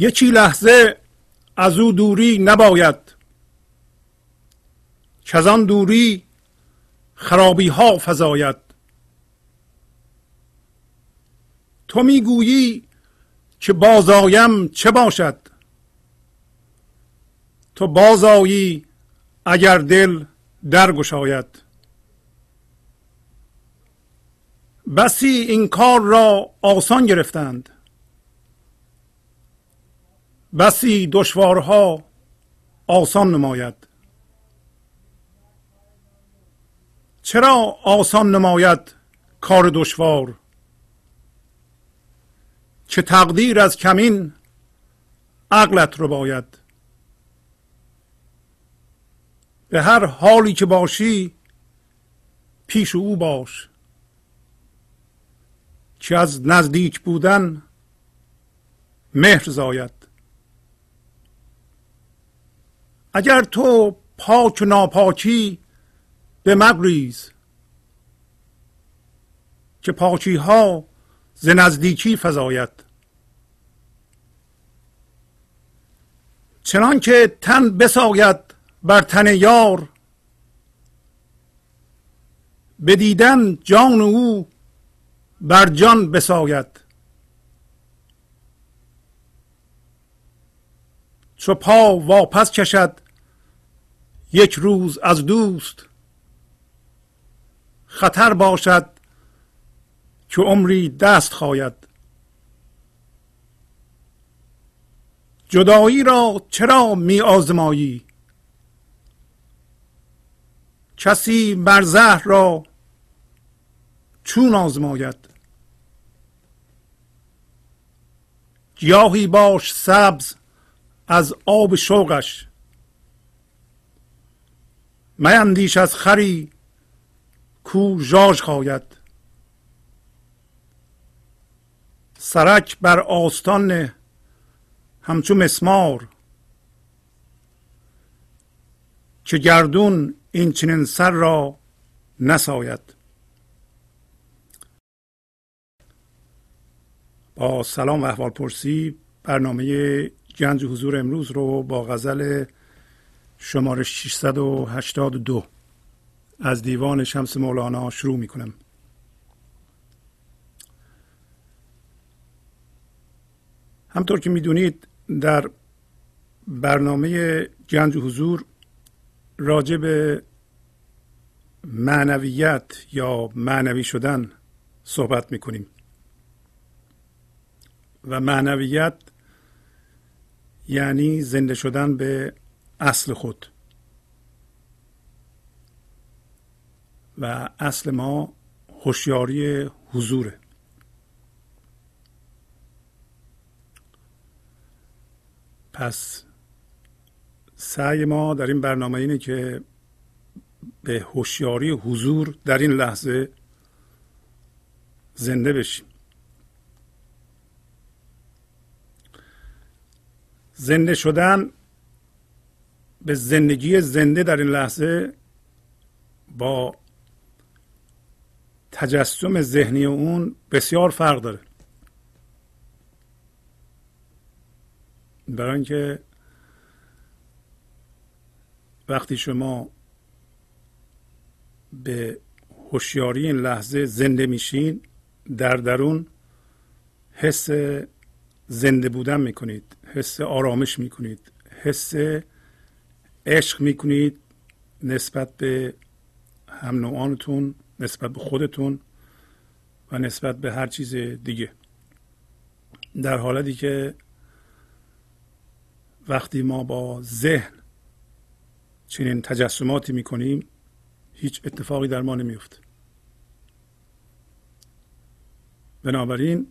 یکی لحظه از او دوری نباید. آن دوری خرابی ها فزاید. تو می‌گویی که بازایم چه باشد؟ تو بازایی اگر دل درگشاید. بسی این کار را آسان گرفتند. بسی دشوارها آسان نماید. چرا آسان نماید کار دشوار؟ که تقدیر از کمین عقلت رو باید؟ به هر حالی که باشی پیش او باش. که از نزدیک بودن مهر زاید. اگر تو پاک و ناپاکی به مگریز که پاکی ها ز نزدیکی فزاید. چنان که تن بساید بر تن یار به دیدن جان او بر جان بساید. چو پا واپس کشد یک روز از دوست خطر باشد که عمری دست خواید. جدایی را چرا می آزمایی؟ کسی بر را چون آزماید؟ گیاهی باش سبز از آب شوقش. میندیش از خری کو ژاژ خواید سرک بر آستان همچو مسمار. که گردون این چنین سر را نساید. با سلام و احوال پرسی برنامه گنج حضور امروز رو با غزل شماره 682 از دیوان شمس مولانا شروع می کنم همطور که می‌دونید در برنامه گنج حضور راجع به معنویت یا معنوی شدن صحبت می‌کنیم. و معنویت یعنی زنده شدن به اصل خود. و اصل ما هوشیاری حضوره. پس سعی ما در این برنامه اینه که به هوشیاری حضور در این لحظه زنده بشیم. زنده شدن به زندگی زنده در این لحظه با تجسم ذهنی اون بسیار فرق داره. برای اینکه وقتی شما به هوشیاری این لحظه زنده میشین در درون حس زنده بودن می‌کنید. حس آرامش می‌کنید. حس عشق می‌کنید نسبت به هم نوعانتون نسبت به خودتون و نسبت به هر چیز دیگه. در حالتی که وقتی ما با ذهن چنین تجسماتی می‌کنیم هیچ اتفاقی در ما نمیفته بنابراین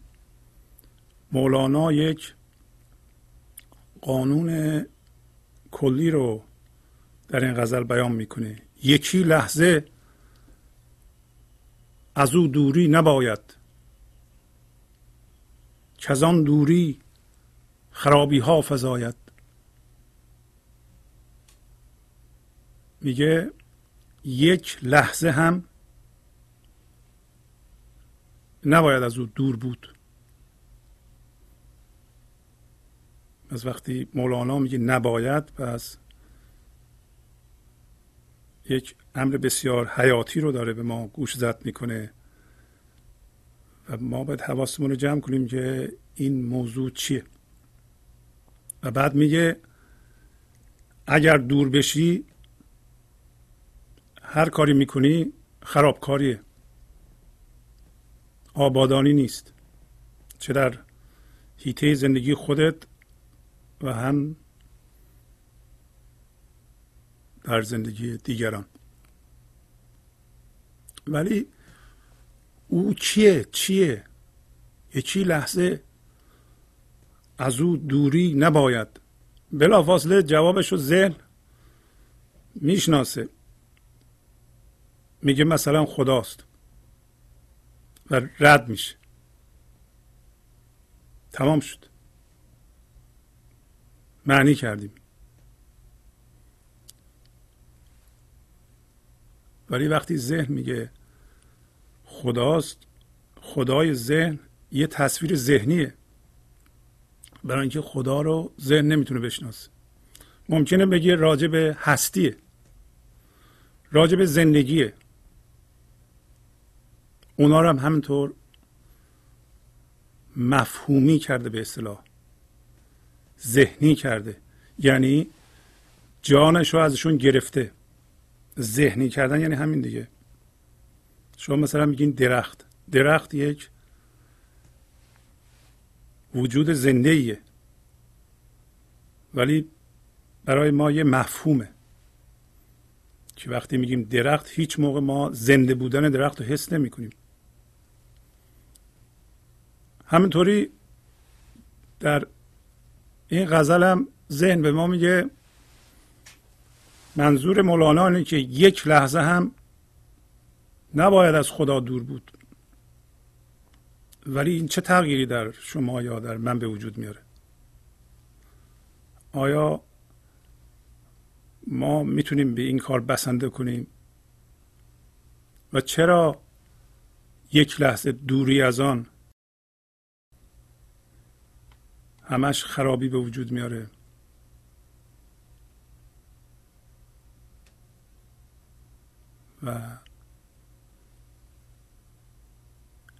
مولانا یک قانون کلی رو در این غزل بیان می‌کنه. یکی لحظه از او دوری نباید. آن دوری خرابی ها فزاید. میگه یک لحظه هم نباید از او دور بود. از وقتی مولانا میگه نباید پس یک امر بسیار حیاتی رو داره به ما گوش زد می‌کنه. و ما باید حواسمون رو جمع کنیم که این موضوع چیه. و بعد میگه اگر دور بشی هر کاری می‌کنی خرابکاریه. آبادانی نیست. چه در هیته زندگی خودت و هم در زندگی دیگران. ولی او کیه چیه؟ چی لحظه از او دوری نباید. بلافاصله جوابش رو ذهن می‌شناسه. میگه مثلا خداست و رد میشه. تمام شد. معنی کردیم. ولی وقتی ذهن میگه خداست خدای ذهن یه تصویر ذهنیه. برای اینکه خدا رو ذهن نمی‌تونه بشناسه. ممکنه بگه راجع به هستیه. راجع به زندگیه. اونا رو هم همینطور مفهومی کرده به اصطلاح. ذهنی کرده. یعنی جانش رو ازشون گرفته. ذهنی کردن یعنی همین دیگه. شما مثلا میگین درخت. درخت یک وجود زنده ولی برای ما یه مفهومه. که وقتی میگیم درخت هیچ موقع ما زنده بودن درخت رو حس نمی کنیم همینطوری در این غزل هم ذهن به ما میگه منظور مولانا اینه که یک لحظه هم نباید از خدا دور بود. ولی این چه تغییری در شما یا در من به وجود میاره؟ آیا ما می‌تونیم به این کار بسنده کنیم؟ و چرا یک لحظه دوری از آن همش خرابی به وجود میاره. و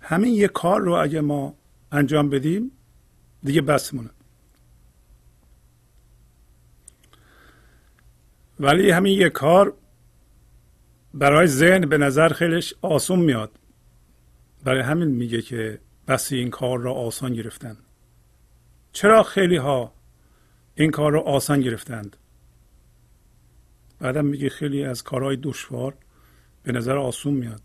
همین یک کار رو اگه ما انجام بدیم دیگه بسمونه ولی همین یک کار برای ذهن به نظر خیلیش آسون میاد. برای همین میگه که بس این کار را آسان گرفتند چرا خیلی ها این کار را آسان گرفتند؟ بعدم میگه خیلی از کارهای دشوار به نظر آسون میاد.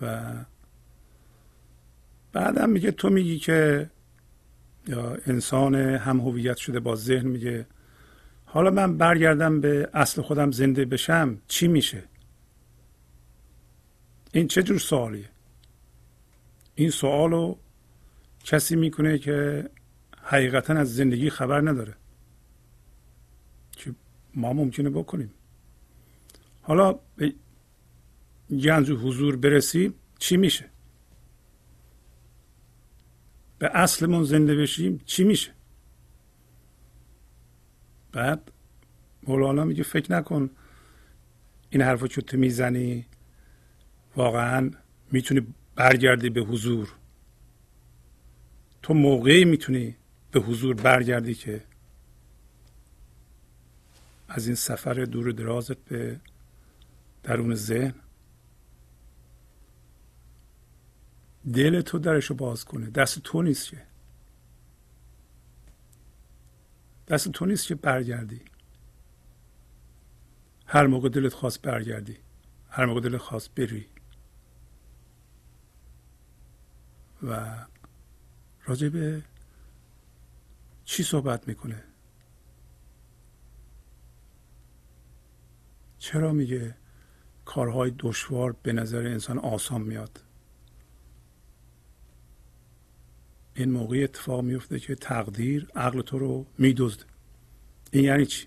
و بعدم میگه تو میگی که یا انسان هم هویت شده با ذهن میگه حالا من برگردم به اصل خودم زنده بشم چی میشه؟ این چه جور سوالیه؟ این سوال رو کسی می‌کنه که حقیقتا از زندگی خبر نداره. که ما ممکنه بکنیم. حالا به گنج و حضور برسیم چی میشه؟ به اصلمون زنده بشیم چی میشه؟ بعد مولانا میگه فکر نکن این حرفا که تو می‌زنی. واقعا می‌تونی برگردی به حضور. تو موقعی می‌تونی به حضور برگردی که از این سفر دور درازت به درون ذهن. دل تو درش رو باز کنه. دست تو نیست که. دست تو نیست که برگردی. هر موقع دلت خواست برگردی. هر موقع دلت خواست بری. و راجع به چی صحبت می‌کنه؟ چرا میگه کارهای دشوار به نظر انسان آسان میاد؟ این موقع اتفاق میفته که تقدیر عقل تو رو میدزد. این یعنی چی؟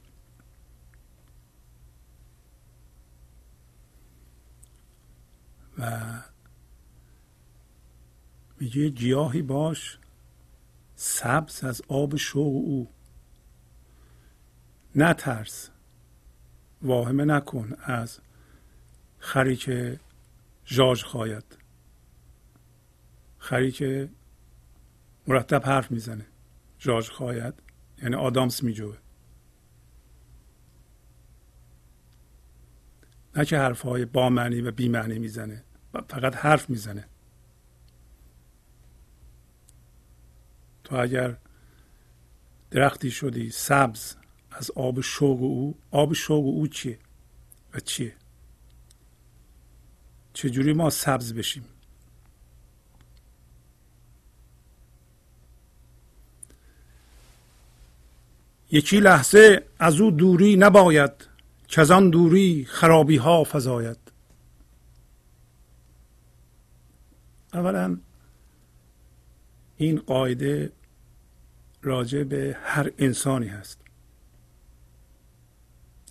و میگه گیاهی باش سبز از آب شوق او. نترس واهمه نکن از خری که ژاژ خواید خری که مرتب حرف می‌زنه. ژاژ خواید یعنی آدامس میجوه. نه که حرف های با معنی و بی معنی می‌زنه فقط حرف می‌زنه. تو اگر درختی شدی سبز از آب شوق او آب شوق او چیه؟ و چیه؟ چجوری ما سبز بشیم؟ یکی لحظه از او دوری نباید که از دوری خرابی ها فزاید. اولا این قاعده راجع به هر انسانی هست.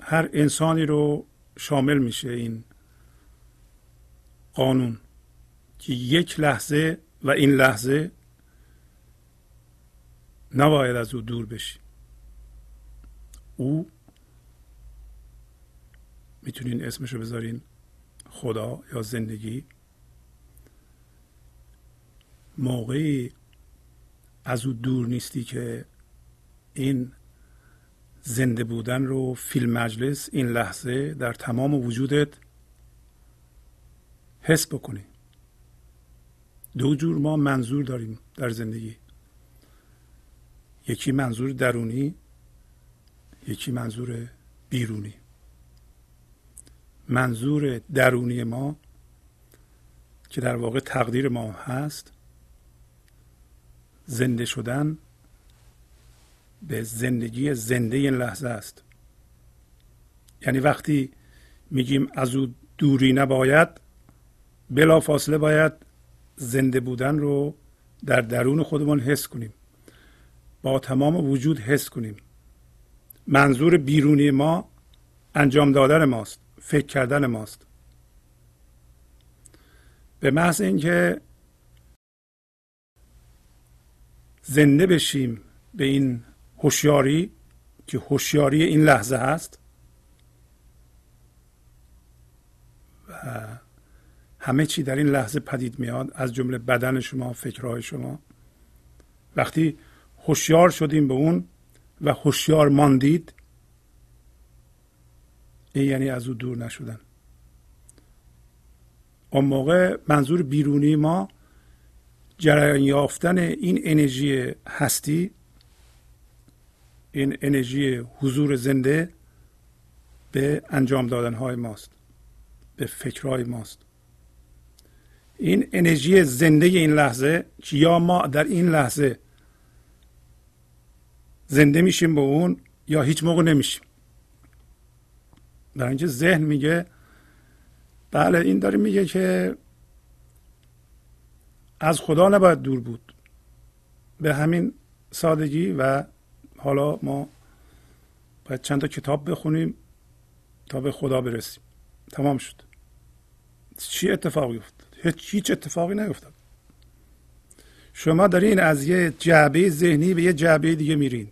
هر انسانی رو شامل میشه این قانون که یک لحظه و این لحظه نباید از او دور بشی. او می‌تونین اسمش رو بذارین خدا یا زندگی. موقعی از او دور نیستی که این زنده بودن رو فیلم مجلس این لحظه در تمام وجودت حس بکنی. دو جور ما منظور داریم در زندگی. یکی منظور درونی یکی منظور بیرونی. منظور درونی ما که در واقع تقدیر ما هست زنده شدن به زندگی زنده این لحظه است. یعنی وقتی میگیم از او دوری نباید بلا فاصله باید زنده بودن رو در درون خودمون حس کنیم. با تمام وجود حس کنیم. منظور بیرونی ما انجام دادن ماست فکر کردن ماست. به محض اینکه زنده بشیم به این هوشیاری که هوشیاری این لحظه هست. و همه چی در این لحظه پدید میاد از جمله بدن شما فکرهای شما. وقتی هوشیار شدیم به اون و هوشیار ماندید این یعنی از او دور نشدن. اون موقع منظور بیرونی ما جریان یافتن این انرژی هستی این انرژی حضور زنده به انجام دادن های ماست به فکرهای ماست. این انرژی زنده این لحظه یا ما در این لحظه زنده میشیم با اون یا هیچ موقع نمیشیم. برای اینکه ذهن میگه بله این داره میگه که از خدا نباید دور بود. به همین سادگی و حالا ما باید چند تا کتاب بخونیم تا به خدا برسیم. تمام شد. چی اتفاقی افتاد؟ هیچ اتفاقی نیفتاد. شما دارین از یه جعبه ذهنی به یه جعبه دیگه میرین.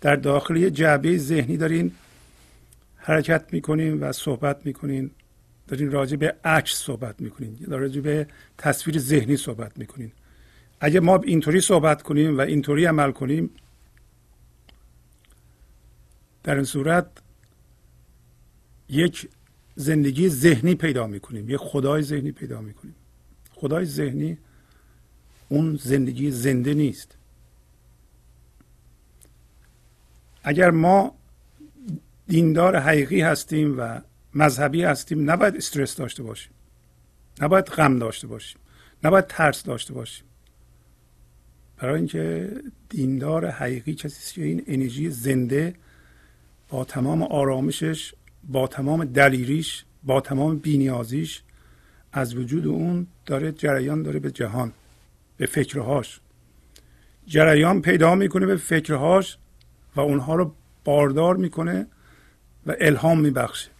در داخل یه جعبه ذهنی دارین حرکت می‌کنین و صحبت می‌کنین. دارین راجع به عکس صحبت می‌کنین راجع به تصویر ذهنی صحبت می‌کنین. اگه ما اینطوری صحبت کنیم و اینطوری عمل کنیم در این صورت یک زندگی ذهنی پیدا می‌کنیم یک خدای ذهنی پیدا می‌کنیم. خدای ذهنی اون زندگی زنده نیست. اگر ما دیندار حقیقی هستیم و مذهبی هستیم نباید استرس داشته باشیم. نباید غم داشته باشیم. نباید ترس داشته باشیم. برای اینکه دیندار حقیقی کسی که این انرژی زنده با تمام آرامشش با تمام دلیریش با تمام بینیازیش از وجود اون داره جریان داره به جهان به فکرهاش. جریان پیدا می‌کنه به فکرهاش و اونها رو باردار می‌کنه و الهام میبخشه.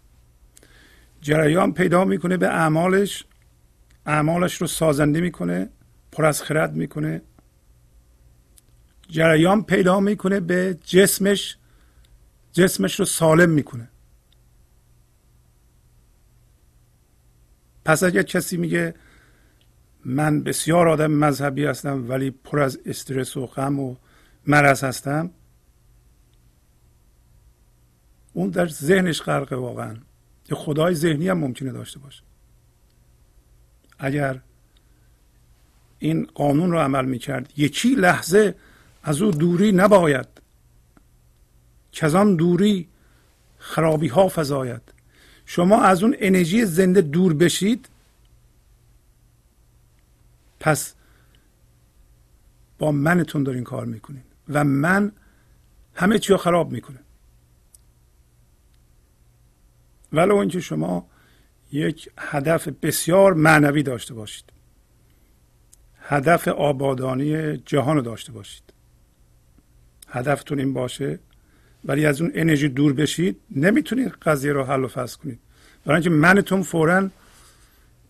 جریان پیدا می‌کنه به اعمالش. اعمالش رو سازنده می‌کنه پر از خرد می‌کنه. جریان پیدا می‌کنه به جسمش. جسمش رو سالم می‌کنه. پس اگر کسی میگه من بسیار آدم مذهبی هستم ولی پر از استرس و غم و مرض هستم اون در ذهنش غرقه واقعا. یه خدای ذهنی هم ممکنه داشته باشه. اگر این قانون رو عمل می‌کرد یکی لحظه از او دوری نباید. آن دوری خرابی ها فضاید شما از اون انرژی زنده دور بشید پس با منتون دارین کار می‌کنین و من همه چی رو خراب می‌کنه ولو اینکه شما یک هدف بسیار معنوی داشته باشید. هدف آبادانی جهان رو داشته باشید. هدفتون این باشه ولی از اون انرژی دور بشید نمی‌تونید قضیه رو حل و فصل کنید. برای اینکه منتون فورا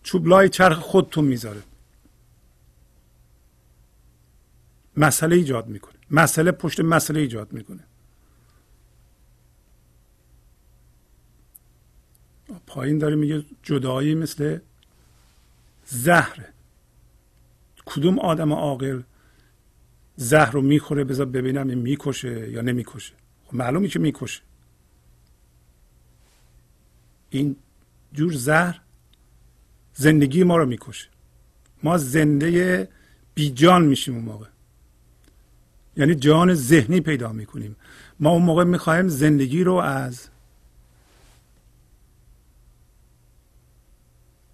چوبلای چرخ خودتون می‌ذاره مسئله ایجاد می‌کنه. مسئله پشت مسئله ایجاد می‌کنه. پایین داره میگه جدایی مثل زهره کدوم آدم عاقل زهر رو می‌خوره؟ بذار ببینم این می‌کشه یا نمی‌کشه. خب معلومه که می‌کشه. این جور زهر زندگی ما رو می‌کشه. ما زنده بیجان میشیم اون موقع. یعنی جان ذهنی پیدا می‌کنیم. ما اون موقع می‌خواهیم زندگی رو از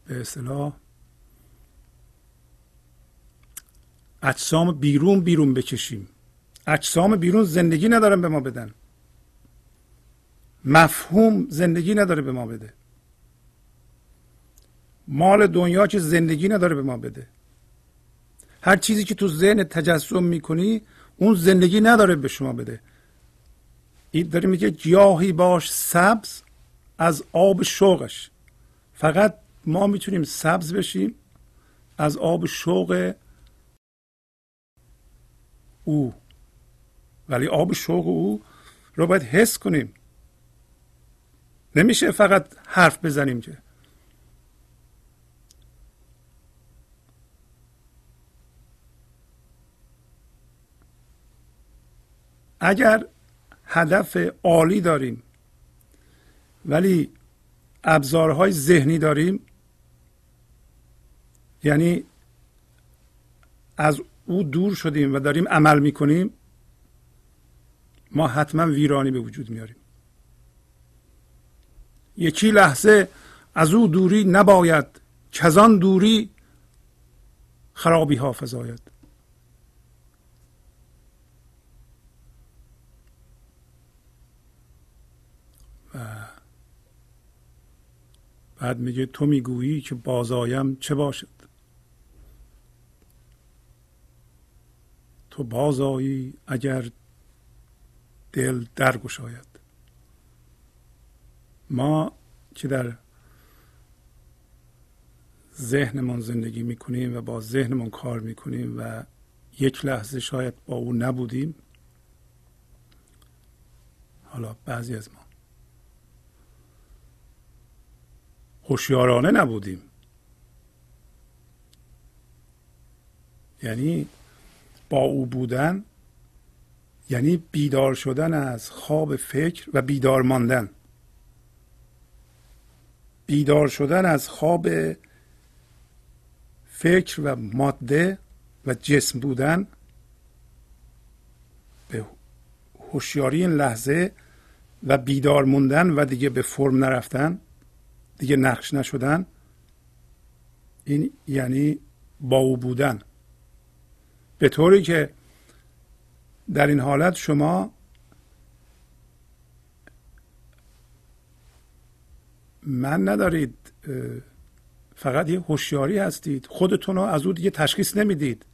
به اصطلاح اجسام بیرون بیرون بکشیم. اجسام بیرون زندگی ندارن به ما بدن. مفهوم زندگی نداره به ما بده. مال دنیا که زندگی نداره به ما بده. هر چیزی که تو ذهن تجسم می‌کنی اون زندگی نداره به شما بده. این داره میگه گیاهی باش سبز از آب شوقش. فقط ما می‌تونیم سبز بشیم از آب شوق او. ولی آب شوق او رو باید حس کنیم. نمیشه فقط حرف بزنیم که. اگر هدف عالی داریم ولی ابزارهای ذهنی داریم یعنی از او دور شدیم و داریم عمل می‌کنیم ما حتما ویرانی به وجود میاریم. یکی لحظه از او دوری نباید کزان دوری خرابی ها فضاید و بعد میگه تو می‌گویی که بازایم چه باشد تو بازایی اگر دل درگشاید. ما که در ذهنمون زندگی می‌کنیم و با ذهنمون کار می‌کنیم و یک لحظه شاید با او نبودیم حالا بعضی از ما هوشیارانه نبودیم. یعنی با او بودن یعنی بیدار شدن از خواب فکر و بیدار ماندن. بیدار شدن از خواب فکر و ماده و جسم بودن به هوشیاری این لحظه و بیدار موندن و دیگه به فرم نرفتن دیگه نقش نشدن این یعنی با او بودن. به طوری که در این حالت شما من ندارید فقط یه هوشیاری هستید. خودتون رو از او دیگه تشخیص نمی‌دید.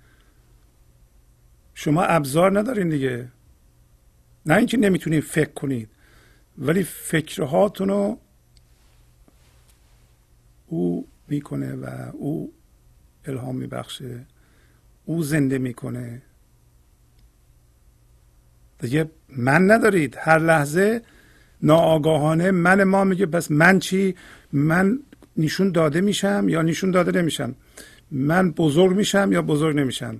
شما ابزار ندارین دیگه. نه اینکه نمی‌تونید فکر کنید ولی فکرهاتون رو او می‌کنه و او الهام میبخشه. او زنده می‌کنه. دیگه من ندارید. هر لحظه ناآگاهانه من ما میگه پس من چی؟ من نشون داده میشم یا نشون داده نمیشم؟ من بزرگ میشم یا بزرگ نمیشم؟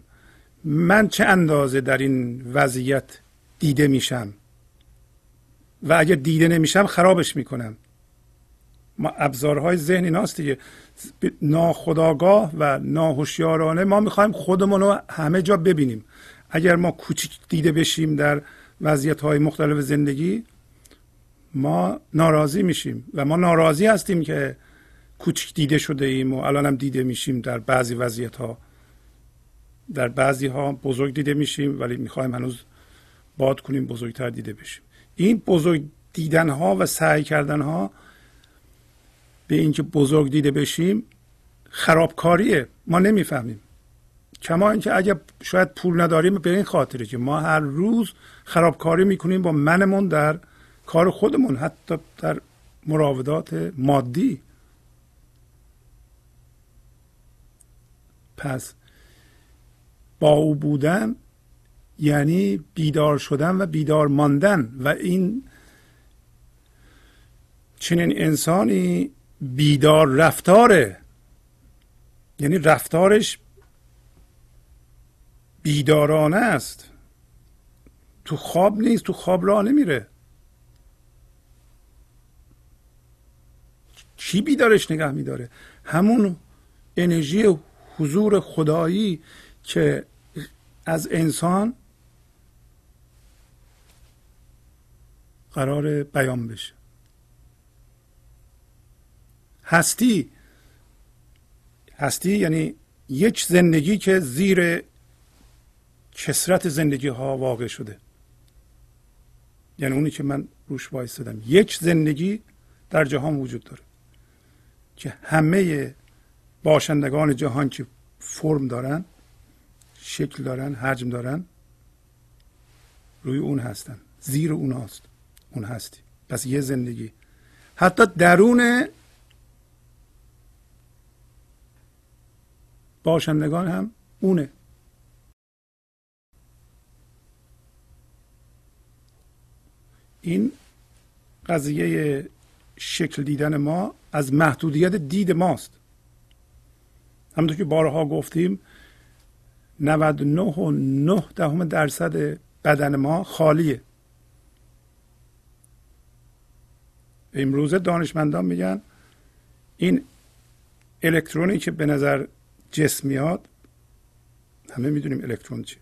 من چه اندازه در این وضعیت دیده میشم؟ و اگر دیده نمیشم خرابش می‌کنم. ما ابزارهای ذهن ایناست دیگه. ناخداگاه و ناهوشیارانه ما می‌خوایم خودمون رو همه جا ببینیم. اگر ما کوچیک دیده بشیم در وضعیت های مختلف زندگی ما ناراضی میشیم و ما ناراضی هستیم که کوچک دیده شده ایم و الان هم دیده میشیم در بعضی وضعیت ها در بعضی ها بزرگ دیده میشیم ولی می‌خوایم هنوز باد کنیم بزرگتر دیده بشیم. این بزرگ دیدن ها و سعی کردن ها به اینکه بزرگ دیده بشیم خرابکاریه. ما نمی‌فهمیم. کما اینکه اگر شاید پول نداریم به این خاطره که ما هر روز خرابکاری می‌کنیم با منمون در کار خودمون حتی در مراودات مادی. پس با او بودن یعنی بیدار شدن و بیدار ماندن. و این چنین انسانی بیدار رفتاره. یعنی رفتارش بیدارانه است. تو خواب نیست تو خواب راه نمیره. چی بیدارش نگه میداره؟ همون انرژی حضور خدایی که از انسان قرار بیان بشه. هستی. هستی یعنی یک زندگی که زیر کسرت زندگی ها واقع شده. یعنی اونی که من روش وایستدم یک زندگی در جهان وجود داره که همه باشندگان جهان که فرم دارن شکل دارن حجم دارن روی اون هستن. زیر اون هست اون هستی. پس یه زندگی. حتی درون باشندگان هم اونه. این قضیه شکل دیدن ما از محدودیت دید ماست. همونطور که بارها گفتیم 99 و 9 دهم درصد بدن ما خالیه. امروزه دانشمندان میگن این الکترونی که به نظر جسم میاد همه می‌دونیم الکترون چی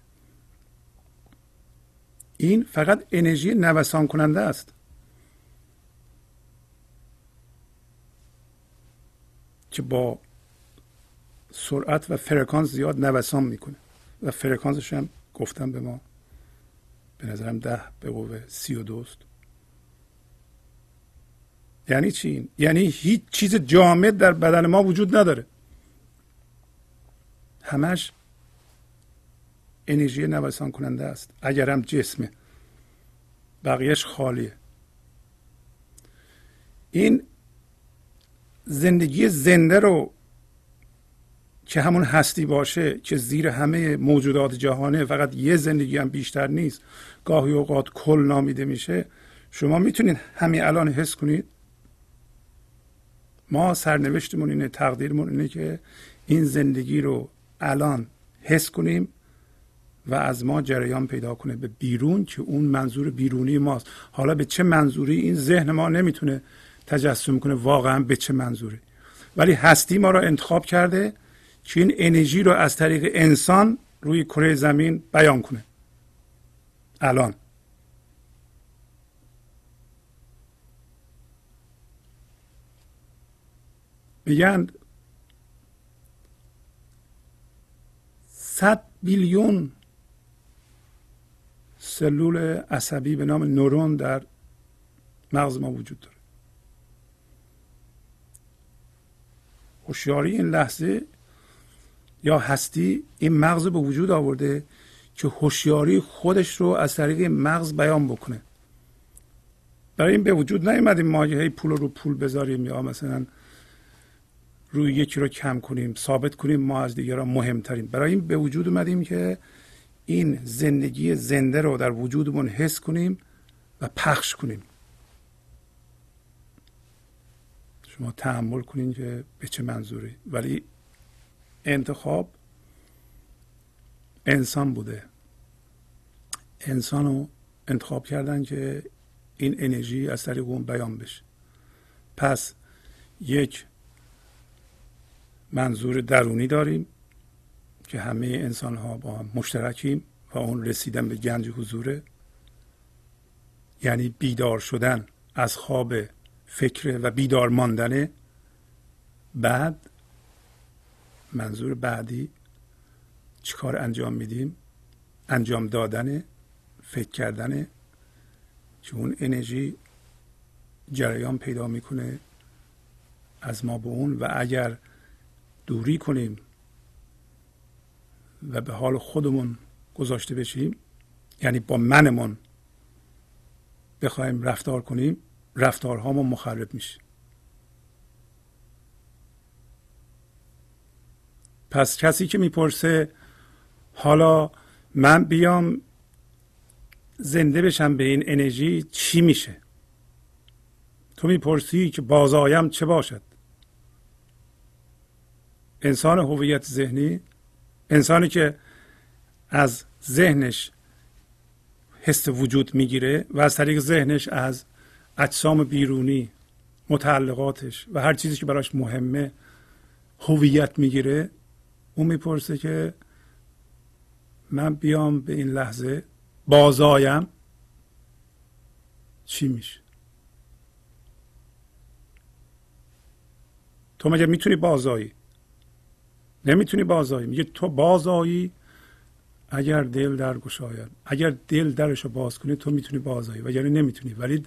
این فقط انرژی نوسان کننده است. که با سرعت و فرکانس زیاد نوسان می‌کنه. و فرکانسش هم گفتم به ما به نظرم ده به قوه سی و دوست. یعنی چی این؟ یعنی هیچ چیز جامد در بدن ما وجود نداره. همش انرژی نوسان کننده است. اگر هم جسمه. بقیهش خالیه. این زندگی زنده رو که همون هستی باشه که زیر همه موجودات جهانه فقط یه زندگی هم بیشتر نیست گاهی اوقات کل نامیده میشه شما می‌تونید همین الان حس کنید. ما سرنوشتمون اینه تقدیرمون اینه که این زندگی رو الان حس کنیم و از ما جریان پیدا کنه به بیرون که اون منظور بیرونی ماست. حالا به چه منظوری این ذهن ما نمی‌تونه تجسم کنه واقعا به چه منظوری. ولی هستی ما را انتخاب کرده که این انرژی رو از طریق انسان روی کره زمین بیان کنه. الان. میگن صد بیلیون سلول عصبی به نام نورون در مغز ما وجود داره. هوشیاری این لحظه یا هستی این مغز به وجود آورده که هوشیاری خودش رو از طریق مغز بیان بکنه. برای این به وجود نیومدیم ما هی پول رو پول بذاریم یا مثلا روی یکی رو کم کنیم ثابت کنیم ما از دیگران مهمترین برای این به وجود اومدیم که این زندگی زنده رو در وجودمون حس کنیم و پخش کنیم. شما تحمل کنین که به چه منظوری. ولی انتخاب انسان بوده. انسان رو انتخاب کردن که این انرژی از طریق اون بیان بشه. پس یک منظور درونی داریم که همه انسان ها با هم مشترکیم و اون رسیدن به گنج حضوره یعنی بیدار شدن از خواب فکر و بیدار ماندن. بعد منظور بعدی چیکار انجام میدیم؟ انجام دادن فکر کردن که اون انرژی جریان پیدا می‌کنه از ما به اون و اگر دوری کنیم و به حال خودمون گذاشته بشیم یعنی با منمون بخوایم رفتار کنیم رفتارهامون مخرب میشه. پس کسی که می‌پرسه حالا من بیام زنده بشم به این انرژی چی میشه؟ تو می‌پرسی که بازایم چه باشد؟ انسان هویت ذهنی انسانی که از ذهنش حس وجود می‌گیره و از طریق ذهنش از اجسام بیرونی متعلقاتش و هر چیزی که براش مهمه هویت می‌گیره اون می‌پرسه که من بیام به این لحظه بازایم چی میشه؟ تو مگه می‌تونی بازایی؟ نمی‌تونی بازایی. میگه تو بازایی اگر دل در گشاید. اگر دل درش رو باز کنی تو می‌تونی بازایی. و یعنی نمی‌تونی. ولی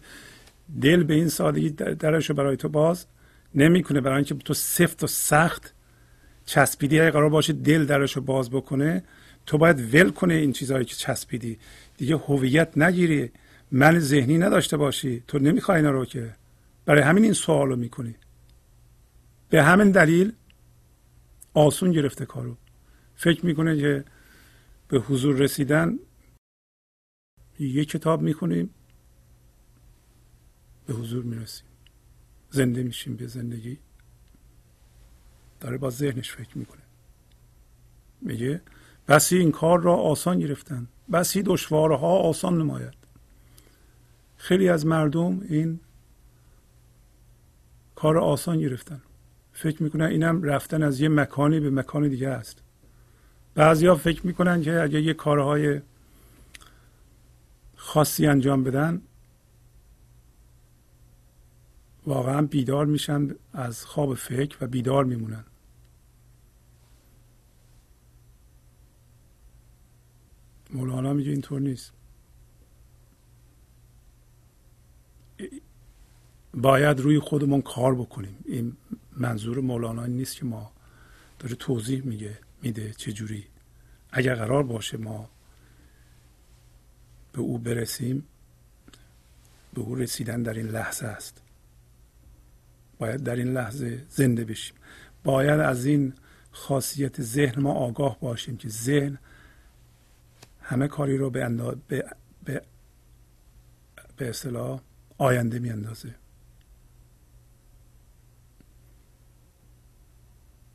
دل به این سادگی درش رو برای تو باز نمی‌کنه. برای اینکه تو سفت و سخت چسبیدی. اگه قرار باشه دل درش رو باز بکنه تو باید ول کنه این چیزهایی که چسبیدی. دیگه هویت نگیری. من ذهنی نداشته باشی. تو نمی‌خوای اینا رو که. برای همین این سوال رو می‌کنی. به همین دلیل آسون گرفته کارو. فکر می‌کنه که به حضور رسیدن یه کتاب می‌کنیم به حضور می‌رسیم. زنده میشیم به زندگی. داره با ذهنش فکر می‌کنه. میگه بسی این کار را آسان گرفتن. بسی دشوارها آسان نماید. خیلی از مردم این کار آسان گرفتن. فکر می‌کنن اینم رفتن از یه مکانی به مکان دیگه است. بعضیا فکر می‌کنن که اگه یه کارهای خاصی انجام بدن واقعا بیدار میشن از خواب فکر و بیدار میمونن. مولانا میگه اینطور نیست. باید روی خودمون کار بکنیم. این منظور مولانا نیست که ما داره توضیح میگه میده چجوری اگر قرار باشه ما به او برسیم به او رسیدن در این لحظه است. باید در این لحظه زنده بشیم. باید از این خاصیت ذهن ما آگاه باشیم که ذهن همه کاری رو به انداز به به به اصطلاح آینده میاندازه.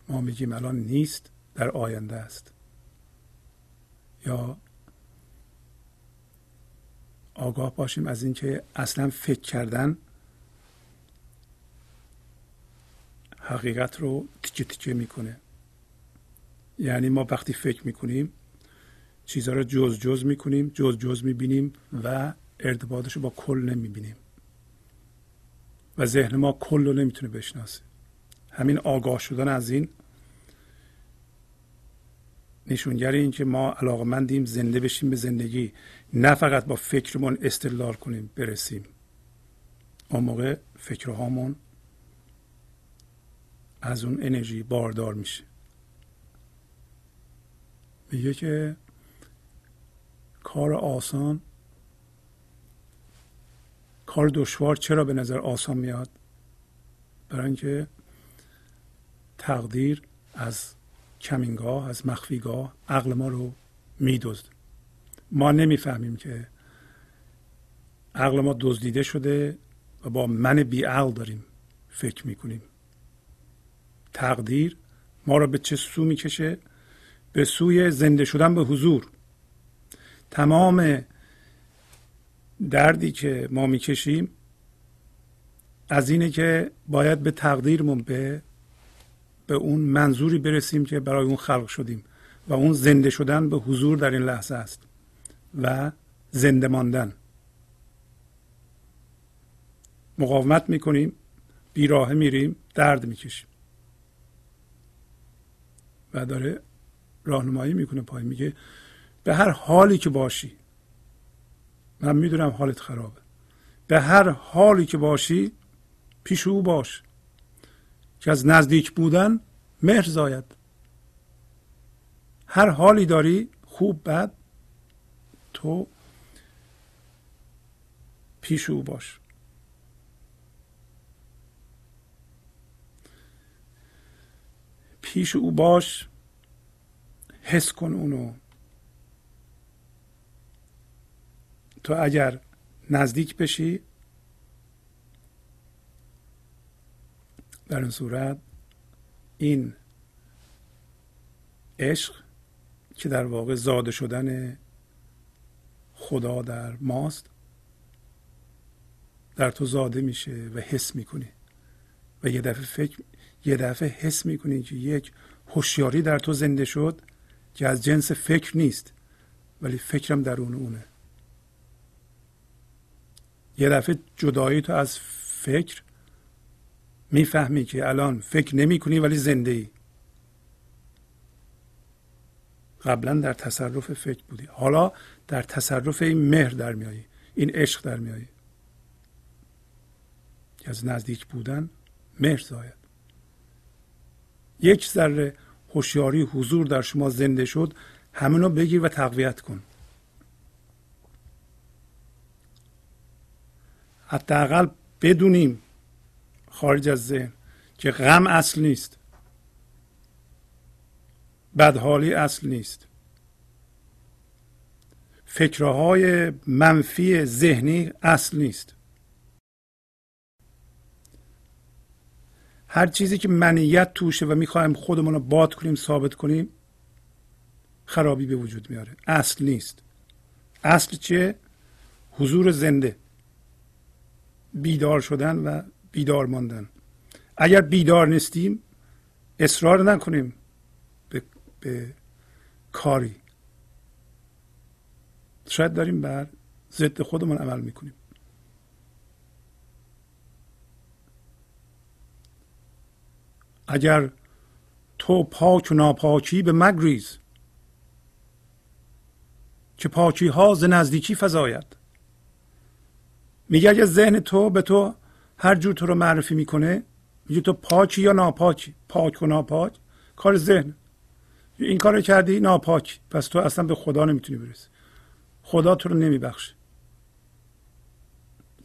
ما میگیم الان نیست در آینده است. یا آگاه باشیم از اینکه اصلا فکر کردن حقیقت رو تیکه تیکه می‌کنه. یعنی ما وقتی فکر می‌کنیم چیزها رو جز جز می‌کنیم جز جز می‌بینیم و ارتباطش رو با کل نمی‌بینیم. و ذهن ما کل رو نمی‌تونه بشناسه. همین آگاه شدن از این نشونگر این که ما علاقمندیم زنده بشیم به زندگی نه فقط با فکرمون استدلال کنیم برسیم. اون موقع فکرهامون از اون انرژی باردار میشه. میگه که کار آسان کار دشوار چرا به نظر آسان میاد؟ برای اینکه تقدیر از کمینگاه از مخفیگاه عقل ما رو میدزد. ما نمی‌فهمیم که عقل ما دزدیده شده و با من بیعقل داریم فکر می‌کنیم. تقدیر ما را به چه سو می‌کشه؟ به سوی زنده شدن به حضور. تمام دردی که ما می‌کشیم از اینه که باید به تقدیرمون به به اون منظوری برسیم که برای اون خلق شدیم و اون زنده شدن به حضور در این لحظه است و زنده ماندن. مقاومت می‌کنیم بیراه میریم درد می‌کشیم. و داره راهنمایی می‌کنه پای میگه به هر حالی که باشی. من می‌دونم حالت خرابه. به هر حالی که باشی پیش او باش. که از نزدیک بودن مهر زاید. هر حالی داری خوب بد تو پیش او باش. پیش او باش حس کن اونو. تو اگر نزدیک بشی در این صورت این عشق که در واقع زاده شدن خدا در ماست در تو زاده میشه و حس می‌کنی. و یه دفعه فکر یه دفعه حس می‌کنی که یک هوشیاری در تو زنده شد که از جنس فکر نیست ولی فکرم درون اونه. یه دفعه جدایی تو از فکر می‌فهمی که الان فکر نمی کنی ولی زنده ای قبلا در تصرف فکر بودی. حالا در تصرف این مهر در میایی این عشق در میایی که از نزدیک بودن مهر زاید. یک ذره هوشیاری حضور در شما زنده شد همینو بگیر و تقویت کن. حداقل بدونیم خارج از ذهن که غم اصل نیست. بدحالی اصل نیست. فکرهای منفی ذهنی اصل نیست. هر چیزی که منیت توشه و می‌خوایم خودمون رو باد کنیم ثابت کنیم خرابی به وجود میاره. اصل نیست. اصل چیه؟ حضور زنده. بیدار شدن و بیدار ماندن. اگر بیدار نیستیم اصرار نکنیم به, به کاری. شاید داریم بر ضد خودمون عمل می‌کنیم. اگر تو پاک و ناپاکی به مگریز که پاکی ها ز نزدیکی فضاید میگه اگر ذهن تو به تو هر جور تو رو معرفی می‌کنه میگه تو پاکی یا ناپاکی؟ پاک و ناپاک؟ کار ذهن. این کار کردی ناپاک. پس تو اصلا به خدا نمی‌تونی برسی. خدا تو رو نمیبخشه.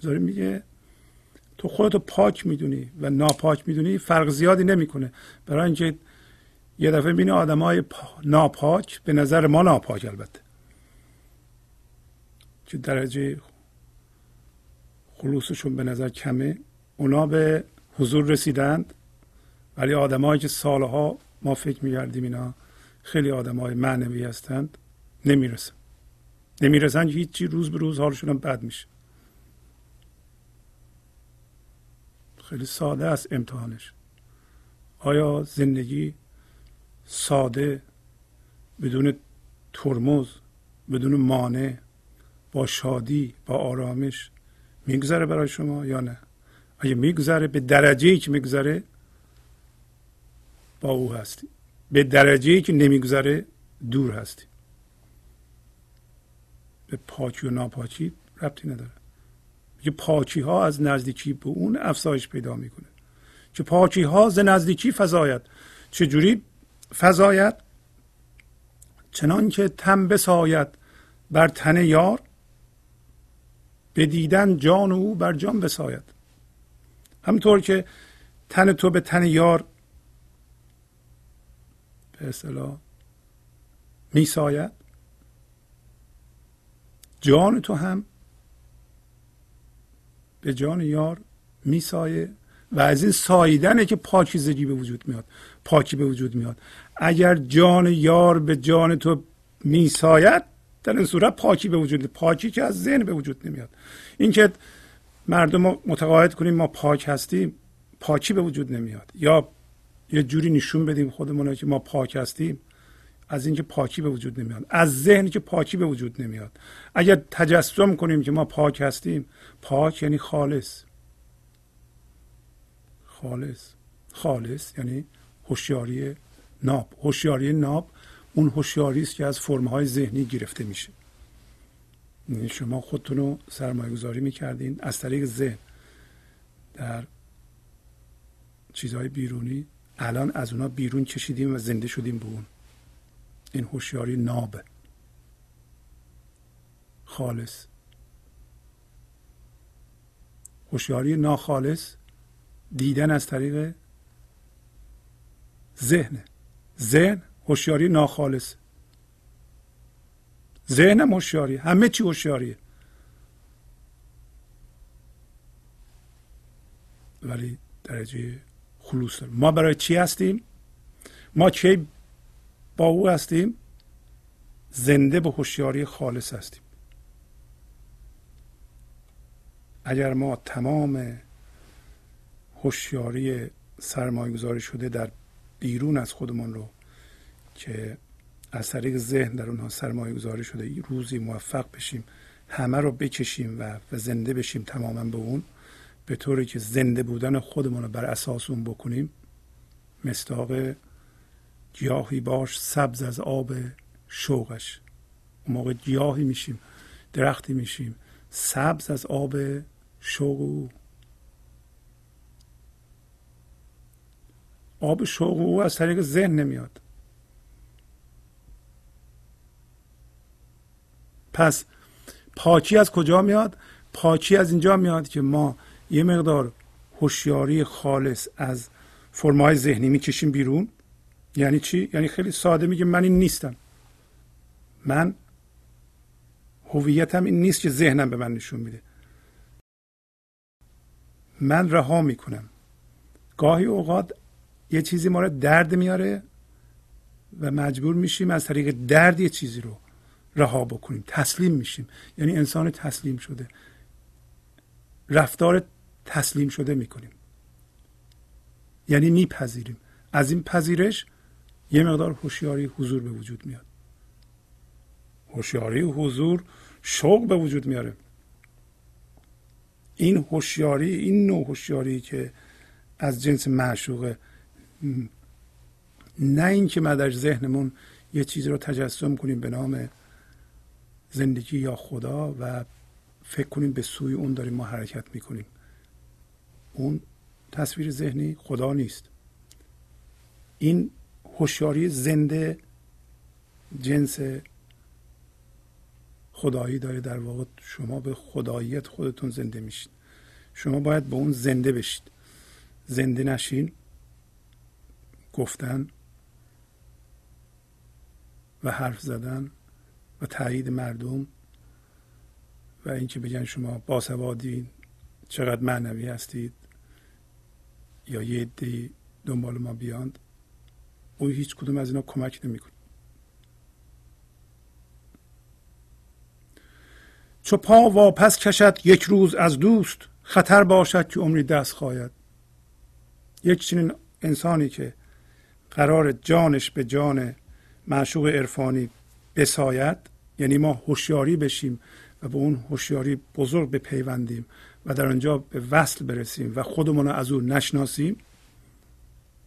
داره میگه تو خودتو پاک می‌دونی و ناپاک می‌دونی فرق زیادی نمی‌کنه. برای اینکه یه دفعه بینی آدم های ناپاک به نظر ما ناپاک البته. که درجه خلوصشون به نظر کمه. اونا به حضور رسیدند ولی آدمایی که سالها ما فکر می‌کردیم اینا خیلی آدم های معنوی هستند نمی‌رسن. نمی‌رسن هیچی روز به روز حالشون هم بد میشه. خیلی ساده است امتحانش. آیا زندگی ساده بدون ترمز بدون مانع با شادی با آرامش میگذره برای شما یا نه؟ اگه میگذره به درجه ای که میگذره با او هستی به درجه ای که نمیگذره دور هستی به پاکی و ناپاکی ربطی نداره. که پاکی ها از نزدیکی به اون افزایش پیدا می‌کنه. که پاکی ها ز نزدیکی فضایت چجوری فضایت؟ چنان که تن بساید بر تن یار به دیدن جان او بر جان بساید. همطور که تن تو به تن یار به اصطلاح میساید جان تو هم به جان یار میسایه و از این ساییدنه که پاکیزگی به وجود میاد پاکی به وجود میاد. اگر جان یار به جان تو میساید در این صورت پاکی به وجود پاکی که از ذهن به وجود نمیاد. اینکه مردم متقاعد کنیم ما پاک هستیم پاکی به وجود نمیاد. یا یه جوری نشون بدیم خودمون که ما پاک هستیم از اینکه پاکی به وجود نمیاد. از ذهنی که پاکی به وجود نمیاد. اگر تجسم کنیم که ما پاک هستیم پاک یعنی خالص. خالص. خالص یعنی هوشیاری ناب. هوشیاری ناب اون هوشیاری است که از فرمهای ذهنی گرفته میشه. یعنی شما خودتون رو سرمایه گذاری می‌کردین از طریق ذهن. در چیزهای بیرونی الان از اونا بیرون کشیدیم و زنده شدیم به اون. این هوشیاری ناب خالص. هوشیاری ناخالص دیدن از طریق ذهن ذهن هوشیاری ناخالص. ذهنم هوشیاری همه چی هوشیاریه ولی درجه خلوص داریم ما برای چی هستیم؟ ما کی با او هستیم؟ زنده به هوشیاری خالص هستیم. اگر ما تمام هوشیاری سرمایه گذاری شده در بیرون از خودمان رو که از طریق ذهن در اونها سرمایه گذاری شده روزی موفق بشیم همه رو بکشیم و, و زنده بشیم تماما به اون به طوری که زنده بودن خودمون رو بر اساس اون بکنیم مستاق گیاهی باش سبز از آب شوقش. اون موقع گیاهی میشیم درختی میشیم سبز از آب شوق او. آب شوق او از طریق ذهن نمیاد. پس پاکی از کجا میاد؟ پاکی از اینجا میاد که ما یه مقدار هوشیاری خالص از فرمای ذهنی می‌کشیم بیرون. یعنی چی؟ یعنی خیلی ساده میگه من این نیستم. من هویتم این نیست که ذهنم به من نشون میده. من رها می‌کنم. گاهی اوقات یه چیزی ما رو درد میاره و مجبور میشیم از طریق درد یه چیزی رو رها بکنیم. تسلیم میشیم. یعنی انسان تسلیم شده. رفتار تسلیم شده می‌کنیم. یعنی میپذیریم. از این پذیرش یه مقدار هوشیاری حضور به وجود میاد. هوشیاری حضور شوق به وجود میاره. این هوشیاری این نوع هوشیاری که از جنس معشوقه نه اینکه ما در ذهنمون یه چیزی رو تجسم کنیم به نام زندگی یا خدا و فکر کنیم به سوی اون داریم ما حرکت می‌کنیم. اون تصویر ذهنی خدا نیست. این هوشیاری زنده جنس خدایی داره در واقع. شما به خداییت خودتون زنده میشید شما باید به اون زنده بشید. زنده نشین گفتن و حرف زدن تایید مردم و اینکه بگن شما باسوادین چقدر معنوی هستید یا یه عده دنبال ما بیاند او هیچ کدوم از اینا کمک نمی‌کنه. چو پا واپس کشد یک روز از دوست خطر باشد که عمری دست خواهد. یک چنین انسانی که قرار جانش به جان معشوق عرفانی بساید یعنی ما هوشیاری بشیم و به اون هوشیاری بزرگ بپیوندیم و در آنجا به وصل برسیم و خودمون از او نشناسیم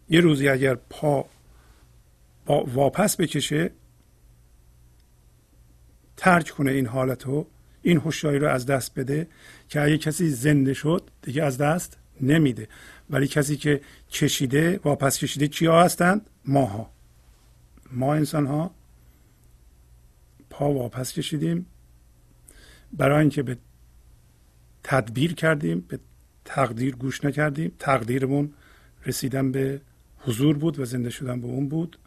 یه روزی اگر پا واپس بکشه ترک کنه این حالت رو این هوشیاری رو از دست بده که اگه کسی زنده شد دیگه از دست نمیده. ولی کسی که کشیده واپس کشیده کیا هستند؟ ماها. ما انسان ها پا واپس کشیدیم. برای اینکه به تدبیر کردیم به تقدیر گوش نکردیم. تقدیرمون رسیدن به حضور بود و زنده شدن به اون بود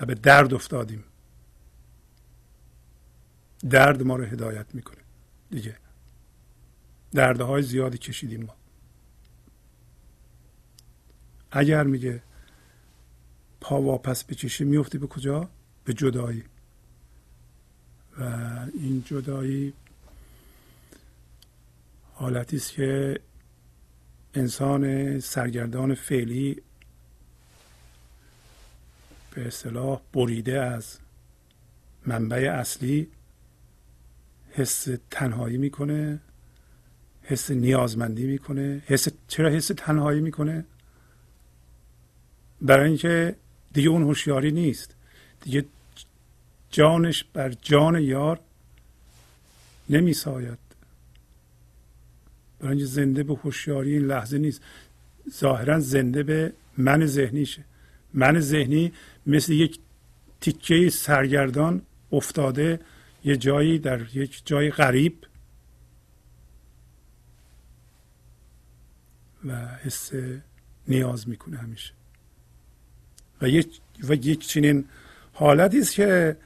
و به درد افتادیم. درد ما رو هدایت می‌کنه. دیگه. دردهای زیادی کشیدیم ما. اگر میگه پا واپس بکشی میفتی به کجا؟ به جدایی. و این جدایی حالتی است که انسان سرگردان فعلی به اصطلاح بریده از منبع اصلی حس تنهایی می‌کنه حس نیازمندی می‌کنه حس چرا حس تنهایی می‌کنه؟ برای اینکه دیگه اون هوشیاری نیست. دیگه جانش بر جان یار نمیساید برای اینکه زنده به هوشیاری این لحظه نیست. ظاهرا زنده به من ذهنیشه. من ذهنی مثل یک تیکه سرگردان افتاده یه جایی در یک جای غریب. و حس نیاز می‌کنه همیشه. و یک و یک چنین حالتی است که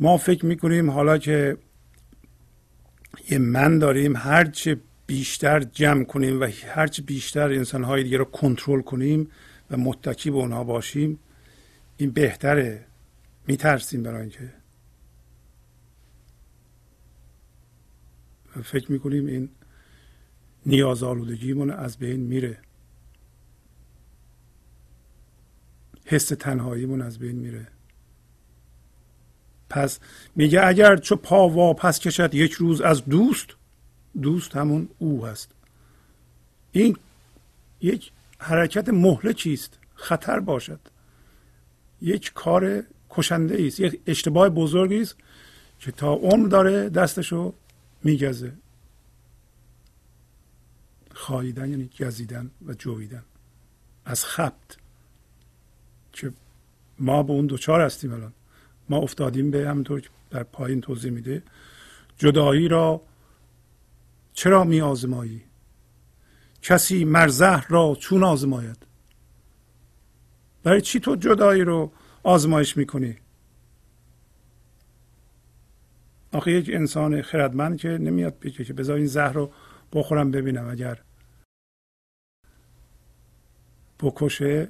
ما فکر می‌کنیم حالا که یه من داریم هرچه بیشتر جمع کنیم و هرچه بیشتر انسانهای دیگه رو کنترل کنیم و متکی به اونها باشیم این بهتره. میترسیم برای اینکه. فکر می‌کنیم این نیاز آلودگیمون از بین میره. حس تنهاییمون از بین میره. پس میگه اگر چو پا واپس کشد یک روز از دوست دوست همون او هست. این یک حرکت مهلکی است خطر باشد. یک کار کشنده است یک اشتباه بزرگی است که تا عمر داره دستشو میگزه. خاییدن یعنی گزیدن و جویدن از خبت که ما به اون دوچار هستیم الان. ما افتادیم به همونطور که در پایین توضیح میده. جدایی را چرا می آزمایی؟ کسی مرزه را چون آزماید؟ برای چی تو جدایی رو آزمایش می‌کنی؟ آخه یک انسان خردمند که نمیاد بگه که بذار این زهر رو بخورم ببینم. اگر بکشه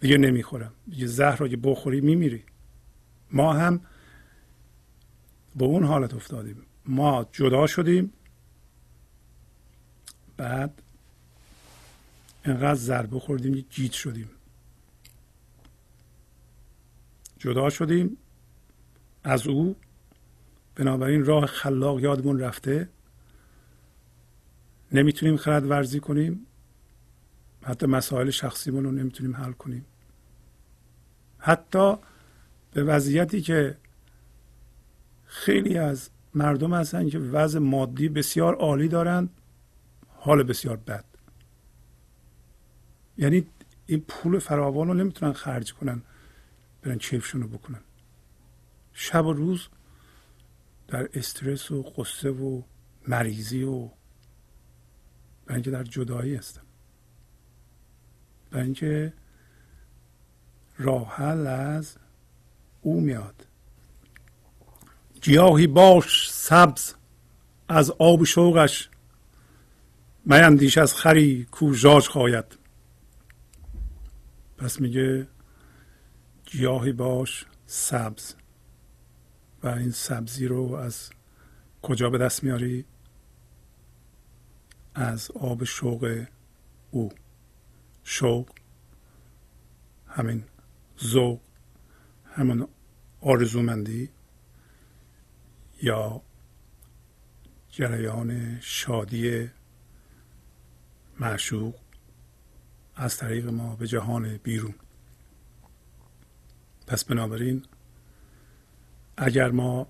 دیگه نمی‌خورم. دیگه زهر رو که بخوری میمیری. ما هم به اون حالت افتادیم. ما جدا شدیم. بعد انقدر ضربه خوردیم گیت شدیم. جدا شدیم. از او بنابراین راه خلاق یادمون رفته. نمی‌تونیم خرد ورزی کنیم. حتی مسائل شخصیمون رو نمی‌تونیم حل کنیم. حتی به وضعیتی که خیلی از مردم هستن که وضع مادی بسیار عالی دارند حال بسیار بد. یعنی این پول فراوان رو نمی‌تونن خرج کنن برن کیفشون رو بکنن. شب و روز در استرس و قصه و مریضی و برای اینکه در جدایی هستن. برای اینکه راه حل از او میاد. گیاهی باش سبز از آب شوقش میندیش از خری کو ژاژ خواید پس میگه گیاهی باش سبز. و این سبزی رو از کجا به دست میاری؟ از آب شوق او. شوق همین ذوق همین آرزومندی یا جریان شادی معشوق از طریق ما به جهان بیرون. پس بنابراین اگر ما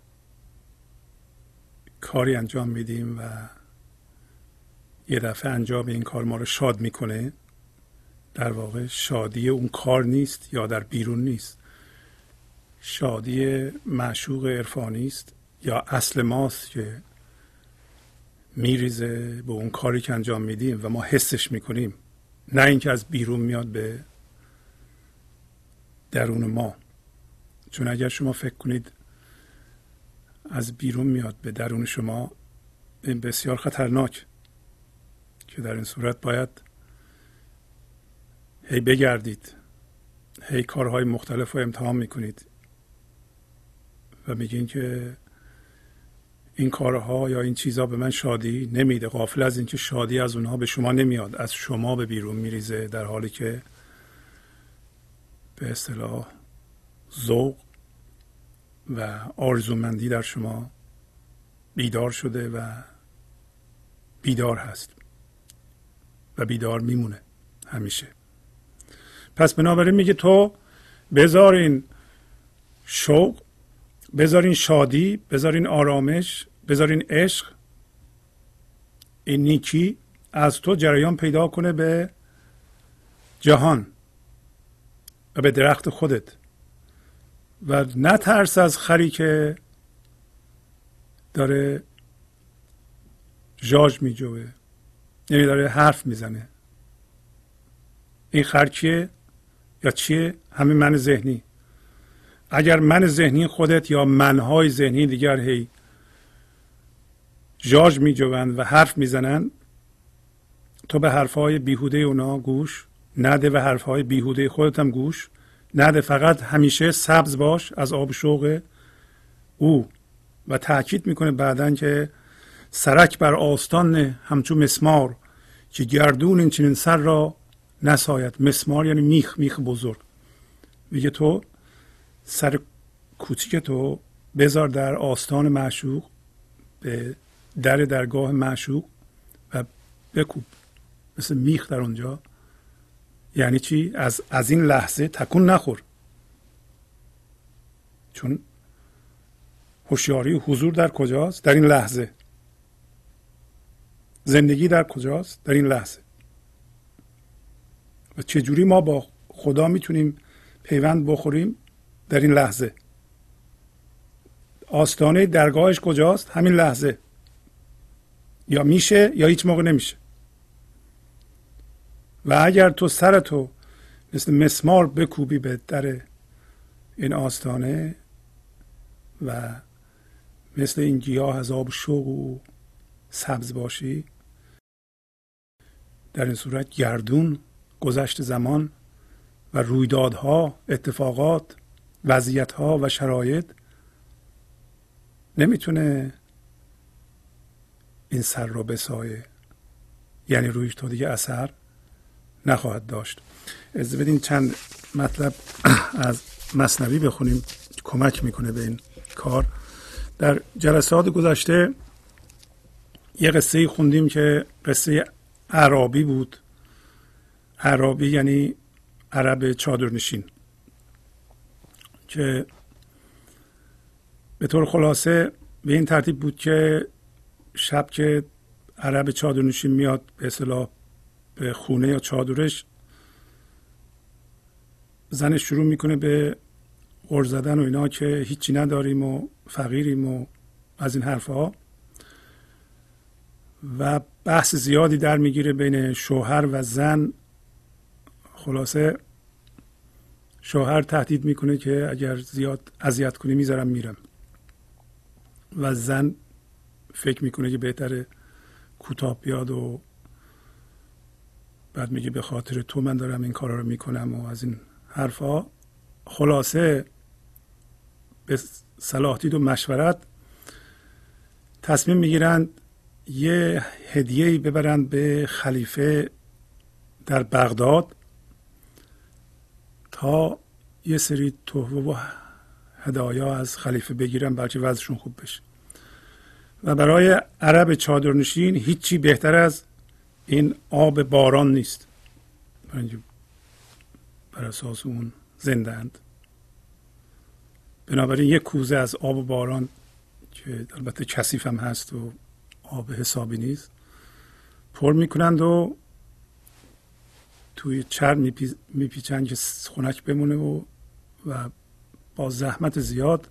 کاری انجام میدیم و یه دفعه انجام این کار ما رو شاد می‌کنه در واقع شادی اون کار نیست یا در بیرون نیست. شادی معشوق عرفانی است یا اصل ماست که میریزه به اون کاری که انجام میدیم و ما حسش می‌کنیم نه اینکه از بیرون میاد به درون ما. چون اگر شما فکر کنید از بیرون میاد به درون شما این بسیار خطرناک که در این صورت باید هی بگردید هی کارهای مختلف رو امتحان می‌کنید. و میگین که این کارها یا این چیزها به من شادی نمیده. قافل از اینکه شادی از اونها به شما نمیاد. از شما به بیرون میریزه در حالی که به اصطلاح ذوق و آرزومندی در شما بیدار شده و بیدار هست و بیدار میمونه همیشه. پس بنابراین میگه تو بذار این شوق بذار این شادی بذار این آرامش بذار این عشق. این نیکی از تو جریان پیدا کنه به جهان و به درخت خودت. و نترس از خری که داره ژاژ میجوه. یعنی داره حرف می‌زنه. این خر کیه؟ یا چیه؟ همین من ذهنی. اگر من ذهنی خودت یا منهای ذهنی دیگر هی ژاژ میجوند و حرف می‌زنند تو به حرفهای بیهوده اونا گوش نده به حرفهای بیهوده خودت هم گوش نده. فقط همیشه سبز باش از آب شوق او و تاکید می‌کنه بعدا که سرک بر آستان همچون مسمار که گردون این چنین سر را نساید. مسمار یعنی میخ میخ بزرگ. میگه تو سر کوچیک تو بذار در آستان معشوق به در درگاه معشوق و بکوب. مثل میخ در اونجا. یعنی چی؟ از از این لحظه تکون نخور. چون هوشیاری حضور در کجاست؟ در این لحظه. زندگی در کجاست؟ در این لحظه. و چجوری ما با خدا می‌تونیم پیوند بخوریم؟ در این لحظه. آستانه درگاهش کجاست؟ همین لحظه. یا میشه یا هیچ موقع نمیشه. و اگر تو سرتو مثل مسمار بکوبی به در این آستانه و مثل این گیاه از آب شوق و سبز باشی در این صورت گردون گذشت زمان و رویدادها اتفاقات وضعیتها و شرایط نمی‌تونه این سر رو بسایه. یعنی رویش تو دیگه اثر نخواهد داشت. از بدین چند مطلب از مصنوی بخونیم. کمک می‌کنه به این کار. در جلسات گذشته یه قصه خوندیم که قصه عربی بود. عربی یعنی عرب چادرنشین. که به طور خلاصه به این ترتیب بود که شب که عرب چادرنشین میاد به اصطلاح به خونه یا چادرش زنش شروع می‌کنه به غر زدن و اینا که هیچی نداریم و فقیریم و از این حرفها. و بحث زیادی در می‌گیره بین شوهر و زن. خلاصه شوهر تهدید می‌کنه که اگر زیاد اذیت کنی می‌ذارم میرم. و زن فکر می‌کنه که بهتره کوتاه بیاد و بعد میگه به خاطر تو من دارم این کارا رو می‌کنم و از این حرفها خلاصه به صلاح و مشورت تصمیم می‌گیرند یه هدیه ببرند به خلیفه در بغداد. تا یه سری تحفه و هدایا از خلیفه بگیرن بلکه وضعشون خوب بشه. و برای عرب چادرنشین هیچی بهتر از این آب باران نیست. بر اساس اون زندند بنابراین یک کوزه از آب باران که البته کثیف هم هست و آب حسابی نیست پر می‌کنند و توی چرم میپیچن که خونک بمونه و و با زحمت زیاد.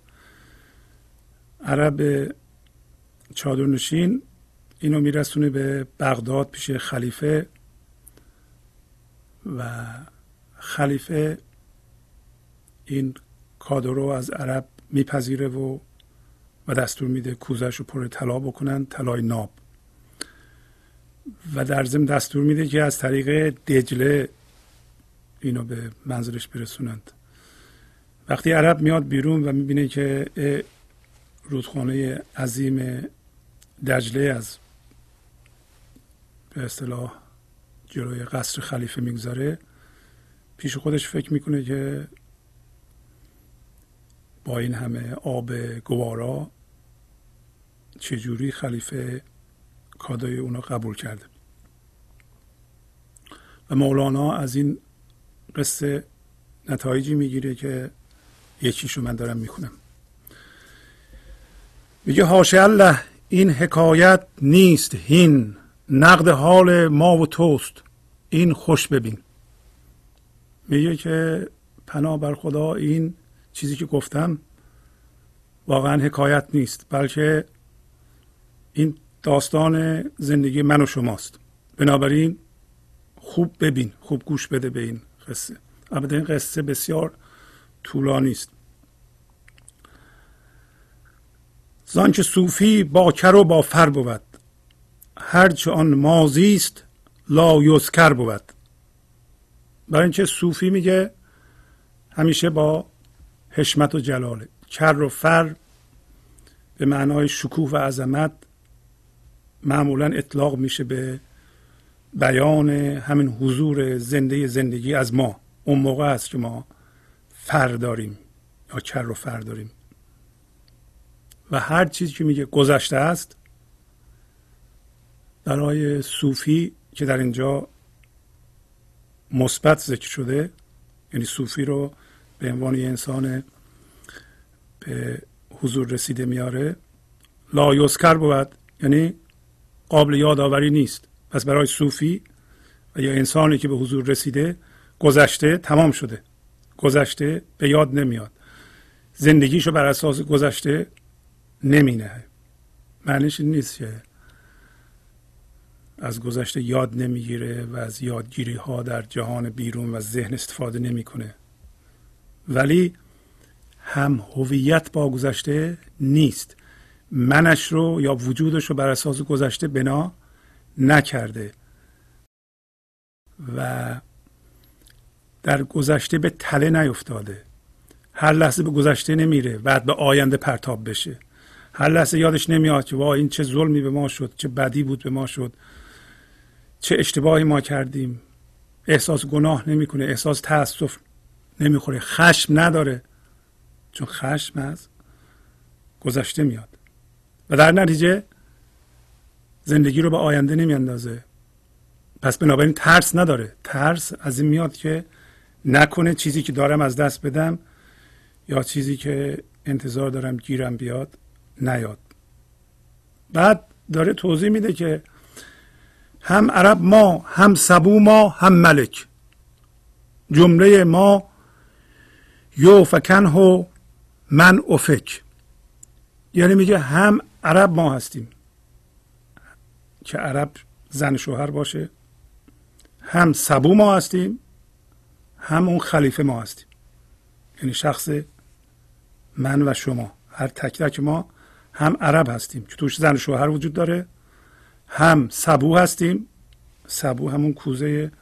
عرب چادرنشین اینو میرسونه به بغداد پیش خلیفه و خلیفه این کادو رو از عرب میپذیره و و دستور میده کوزش رو پر طلا بکنن طلای ناب. و در ضمن دستور میده که از طریق دجله اینو به منزلش برسونند. وقتی عرب میاد بیرون و می‌بینه که رودخانه عظیم دجله از به اصطلاح جلوی قصر خلیفه می‌گذاره پیش خودش فکر می‌کنه که با این همه آب گوارا چجوری خلیفه کادای اونو قبول کرده. و مولانا از این قصه نتایجی می‌گیره که یکیشو من دارم می‌کنم میگه هاش الله این حکایت نیست هین نقد حال ما و توست این خوش ببین. میگه که پناه بر خدا این چیزی که گفتم واقعا حکایت نیست بلکه این داستان زندگی من و شماست. بنابراین خوب ببین خوب گوش بده به این قصه. البته این قصه بسیار طولانی است. زانچه صوفی با کر و با فر بود. هرچه آن مازی است لا یذکر بود. برای اینکه صوفی میگه همیشه با حشمت و جلاله. کر و فر به معنای شکوه و عظمت معمولا اطلاق میشه به بیان همین حضور زنده زندگی از ما. اون موقع است که ما فر داریم یا کر و فر داریم. و هر چیزی که میگه گذشته است برای صوفی که در اینجا مثبت ذکر شده یعنی صوفی رو به عنوان انسان به حضور رسیده میاره لا بود. یعنی قابل یادآوری نیست. پس برای صوفی و یا انسانی که به حضور رسیده گذشته تمام شده. گذشته به یاد نمیاد. زندگیشو بر اساس گذشته نمینه. معنیش نیست که از گذشته یاد نمی‌گیره و از یادگیری ها در جهان بیرون و ذهن استفاده نمی‌کنه. ولی هم هویت با گذشته نیست. منش رو یا وجودش رو بر اساس گذشته بنا نکرده. و در گذشته به تله نیفتاده. هر لحظه به گذشته نمیره بعد به آینده پرتاب بشه. هر لحظه یادش نمیاد که وا این چه ظلمی به ما شد چه بدی بود به ما شد چه اشتباهی ما کردیم. احساس گناه نمی‌کنه احساس تاسف نمی‌خوره خشم نداره. چون خشم از گذشته میاد. و در نتیجه زندگی رو به آینده نمیاندازه. پس بنابراین ترس نداره. ترس از این میاد که نکنه چیزی که دارم از دست بدم یا چیزی که انتظار دارم گیرم بیاد نیاد. بعد داره توضیح میده که هم عرب ما هم سبو ما هم ملک. جمله ما یو فکنه من افک. یعنی میگه هم عرب ما هستیم. که عرب زن شوهر باشه. هم سبو ما هستیم هم اون خلیفه ما هستیم. یعنی شخص من و شما. هر تک تک ما هم عرب هستیم. که توش زن شوهر وجود داره. هم سبو هستیم. سبو همون کوزه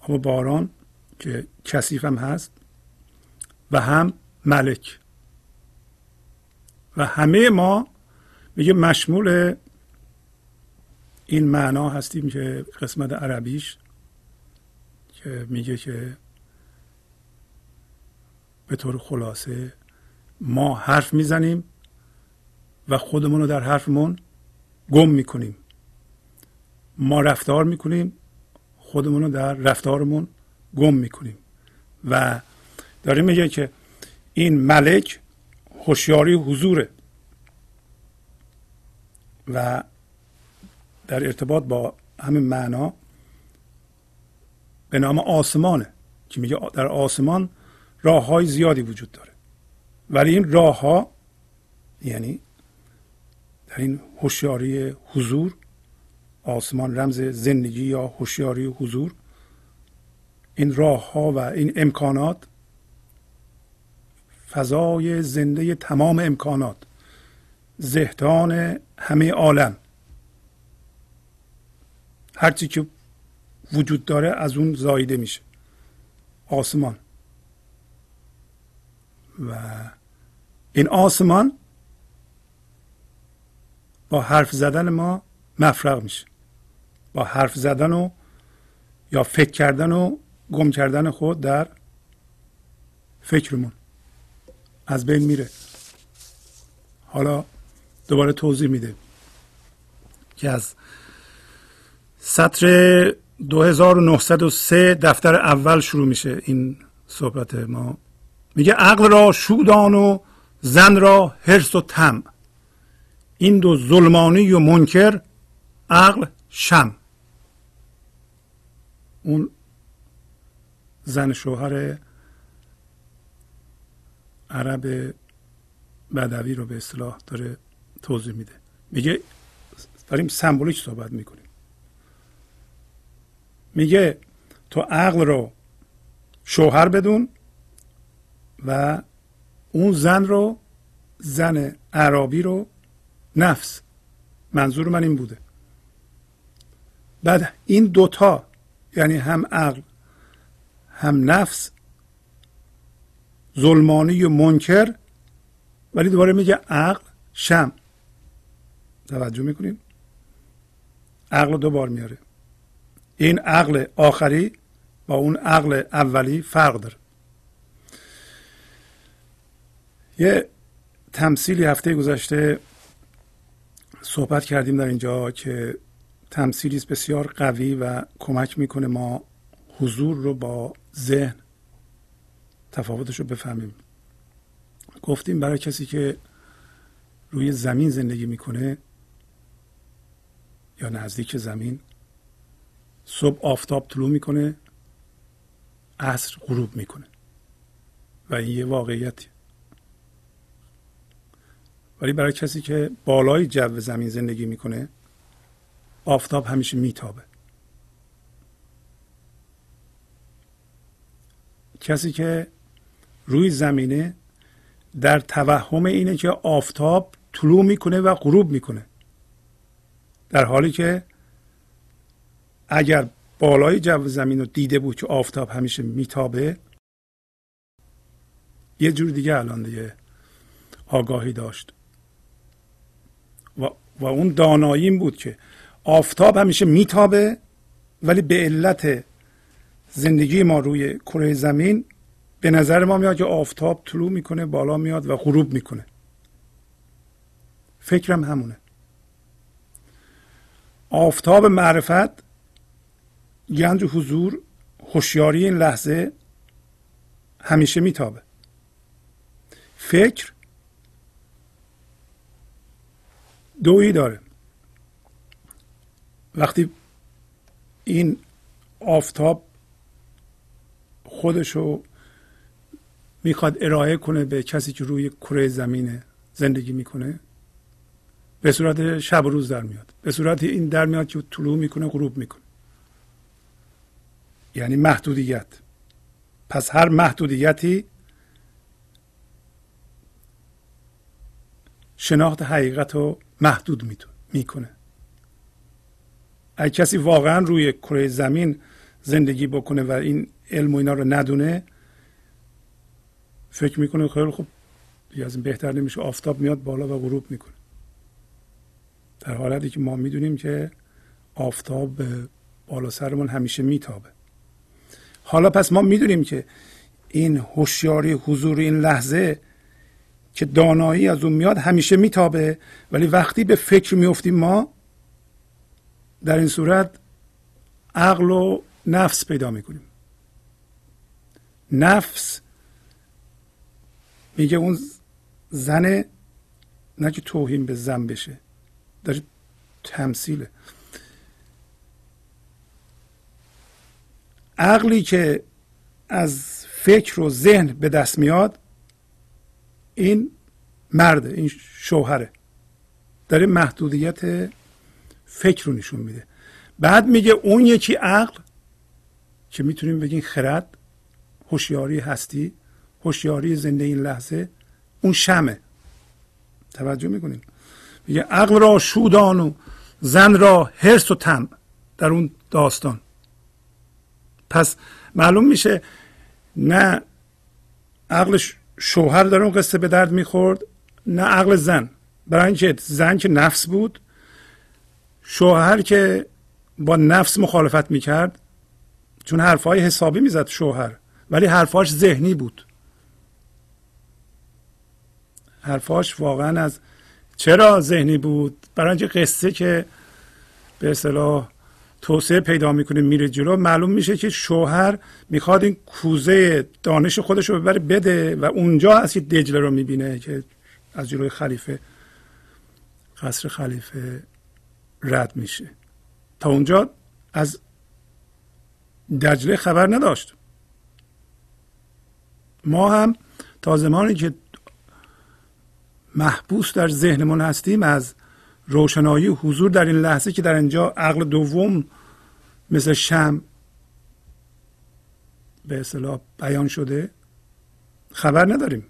آب باران که کثیف هم هست. و هم ملک. و همه ما میگه مشمول این معنا هستیم که قسمت عربیش که میگه که به طور خلاصه ما حرف می‌زنیم و خودمون رو در حرفمون گم می‌کنیم. ما رفتار می‌کنیم خودمون رو در رفتارمون گم می‌کنیم. و داره میگه که این ملک هوشیاری حضوره. و در ارتباط با همین معنا به نام آسمانه. که میگه؟ در آسمان راه های زیادی وجود داره. ولی این راه ها یعنی در این هوشیاری حضور آسمان رمز زندگی یا هوشیاری حضور این راه ها و این امکانات فضای زنده تمام امکانات زهدان همه عالم. هرچی که وجود داره از اون زایده میشه. آسمان. و این آسمان با حرف زدن ما مفرغ میشه. با حرف زدن و یا فکر کردن و گم کردن خود در فکرمون. از بین میره. حالا دوباره توضیح میده که از سطر 2903 دفتر اول شروع میشه این صحبت ما. میگه عقل را شودان و زن را حرس و تم این دو ظلمانی و منکر عقل شم اون زن شوهر عرب بدوی رو به اصطلاح داره توضیح میده. میگه داریم سمبولیک صحبت می‌کنیم. میگه تو عقل رو شوهر بدون و اون زن رو زن عربی رو نفس. منظور من این بوده. بعد این دوتا یعنی هم عقل هم نفس ظلمانی و منکر ولی دوباره میگه عقل شم. توجه می‌کنیم عقل دو بار میاره. این عقل آخری با اون عقل اولی فرق داره. یه تمثیلی هفته گذشته صحبت کردیم در اینجا که تمثیلی بسیار قوی و کمک می‌کنه ما حضور رو با ذهن تفاوتش رو بفهمیم. گفتیم برای کسی که روی زمین زندگی می‌کنه یا نزدیک زمین. صبح آفتاب طلوع می‌کنه عصر غروب می‌کنه. و این یه واقعیتی ولی برای کسی که بالای جو زمین زندگی می‌کنه آفتاب همیشه میتابه. کسی که روی زمینه در توهم اینه که آفتاب طلوع می‌کنه و غروب می‌کنه. در حالی که اگر بالای جو زمین رو دیده بود که آفتاب همیشه میتابه یه جور دیگه الان دیگه آگاهی داشت. و, و اون دانایی بود که آفتاب همیشه میتابه ولی به علت زندگی ما روی کره زمین به نظر ما میاد که آفتاب طلوع می‌کنه بالا میاد و غروب می‌کنه. فکرم همونه. آفتاب معرفت گنج حضور هوشیاری این لحظه همیشه میتابه. فکر دویی داره. وقتی این آفتاب خودشو می‌خواد ارائه کنه به کسی که روی کره زمینه زندگی می‌کنه به صورت شب و روز در میاد. به صورت این در میاد که طلوع می‌کنه غروب می‌کنه. یعنی محدودیت. پس هر محدودیتی شناخت حقیقت رو محدود می‌کنه. اگه کسی واقعا روی کره زمین زندگی بکنه و این علم و اینا رو ندونه فکر می‌کنه خیلی خوب دیگه از این بهتر نمیشه آفتاب میاد بالا و غروب می‌کنه. در حالتی که ما می‌دونیم که آفتاب بالا سرمون همیشه میتابه. حالا پس ما می‌دونیم که این هوشیاری حضور این لحظه که دانایی از اون میاد همیشه میتابه. ولی وقتی به فکر میفتیم ما در این صورت عقل و نفس پیدا می‌کنیم. نفس میگه اون زن نه که توهین به زن بشه. در تمثیله. عقلی که از فکر و ذهن به دست میاد این مرده این شوهره. داره محدودیت فکر رو نشون میده. بعد میگه اون یکی عقل که می‌تونیم بگیم خرد هوشیاری هستی هوشیاری زنده این لحظه اون شمه. توجه می‌کنیم. میگه عقل را شودان و زن را حرس و تم در اون داستان. پس معلوم میشه نه عقل شوهر در اون قصه به درد می‌خورد نه عقل زن. برای اینکه زن که نفس بود شوهر که با نفس مخالفت می‌کرد چون حرفهای حسابی می‌زد شوهر ولی حرفاش ذهنی بود. حرفاش واقعا از چرا ذهنی بود؟ برای اینکه قصه که به اصطلاح توسعه پیدا می‌کنه میره جلو معلوم میشه که شوهر می‌خواد این کوزه دانش خودش رو ببره بده و اونجا هست که دجله رو می‌بینه که از جلوی خلیفه قصر خلیفه رد میشه. تا اونجا از دجله خبر نداشت. ما هم تا زمانی که محبوس در ذهنمون هستیم از روشنایی حضور در این لحظه که در اینجا عقل دوم مثل شم به اصطلاح بیان شده خبر نداریم.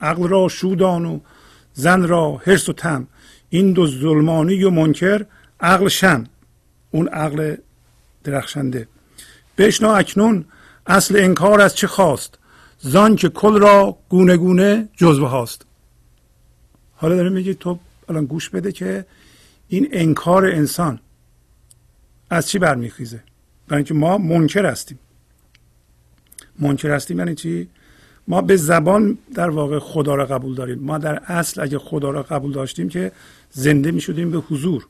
عقل را شودان و زن را حرس و تم این دو ظلمانی و منکر عقل شم اون عقل درخشنده. بشنا اکنون اصل انکار از چه خواست. زان که کل را گونه گونه جزوه هاست. حالا داره میگه تو الان گوش بده که این انکار انسان از چی برمیخیزه؟ برای اینکه ما منکر هستیم. منکر هستیم یعنی چی؟ ما به زبان در واقع خدا را قبول داریم. ما در اصل اگه خدا را قبول داشتیم که زنده می شدیم به حضور.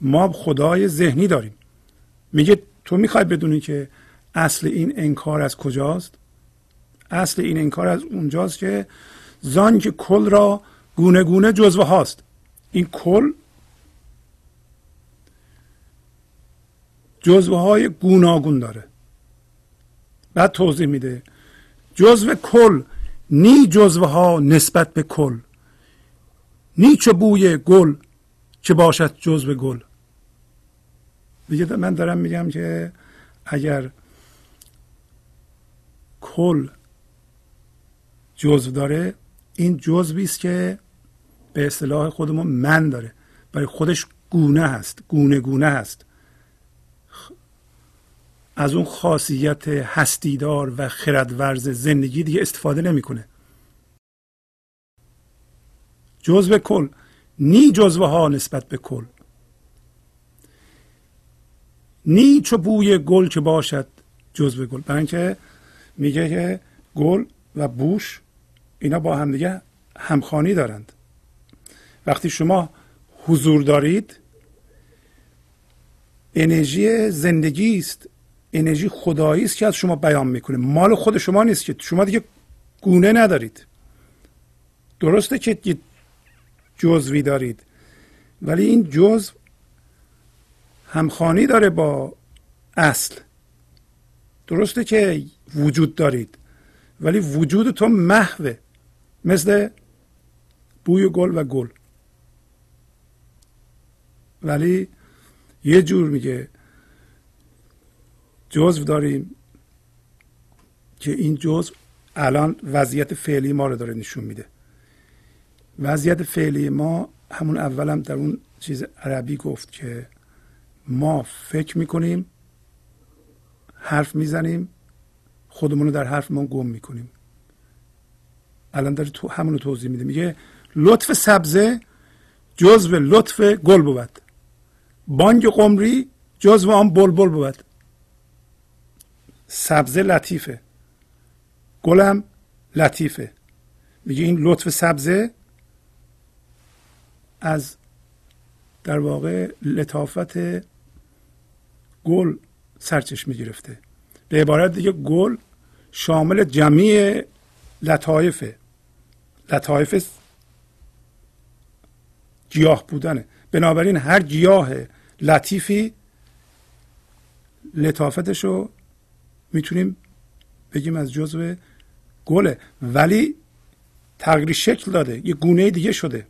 ما خدای ذهنی داریم. میگه تو می‌خوای بدونی که اصل این انکار از کجاست؟ اصل این انکار از اونجاست که زان که کل را گونه گونه جزوه هاست. این کل جزوه های گوناگون داره. بعد توضیح میده. جزو کل نی جزوه ها نسبت به کل. نی چه بوی گل چه باشد جزو گل. دیگه من دارم میگم که اگر کل جزو داره این جزوی است که به اصطلاح خودمون من داره. برای خودش گونه هست گونه گونه هست. از اون خاصیت هستیدار و خردورز زندگی دیگه استفاده نمی‌کنه. جزو کل. نی جزوه ها نسبت به کل. نی چو بوی گل که باشد جزو گل برای اینکه میگه که گل و بوش اینا با هم دیگه همخانی دارند. وقتی شما حضور دارید انرژی زندگی است انرژی خدایی است که از شما بیان می‌کنه. مال خود شما نیست که شما دیگه گونه ندارید. درسته که جزوی دارید ولی این جزو همخانی داره با اصل. درسته که وجود دارید ولی وجود تو محوه. مثل بوی گل و گل. ولی یه جور میگه جزو داریم که این جزو الان وضعیت فعلی ما رو داره نشون میده. وضعیت فعلی ما همون اولم در اون چیز عربی گفت که ما فکر می‌کنیم حرف می‌زنیم خودمون رو در حرف ما گم می‌کنیم. الان داره تو همون رو توضیح میده. میگه لطف سبزه جزو لطف گل بود. بانگ قمری جزو آن بلبل بود. سبزه لطیفه. گلم لطیفه. میگه این لطف سبزه از در واقع لطافت گل سرچشمه گرفته. به عبارت دیگه گل شامل جمعی لطایفه. لطایف گیاه بودنه. بنابراین هر گیاه لطیفی لطافتش رو می‌تونیم بگیم از جزو گله. ولی تغییر شکل داده. یه گونه دیگه شده.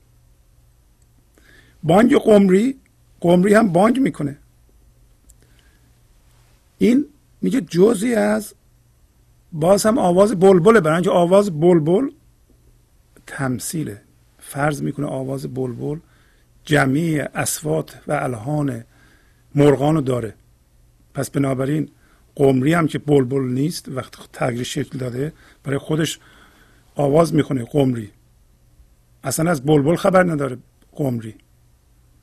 بانگ قمری قمری هم بانگ می‌کنه. این میگه جزی از باز هم آواز بلبله. برای اینکه آواز بلبل تمثیله فرض می‌کنه آواز بلبل جمعی اسوات و الهان مرغان رو داره. پس بنابراین قمری هم که بلبل نیست وقتی تغییر شکل داده برای خودش آواز می‌کنه قمری. اصلا از بلبل خبر نداره قمری.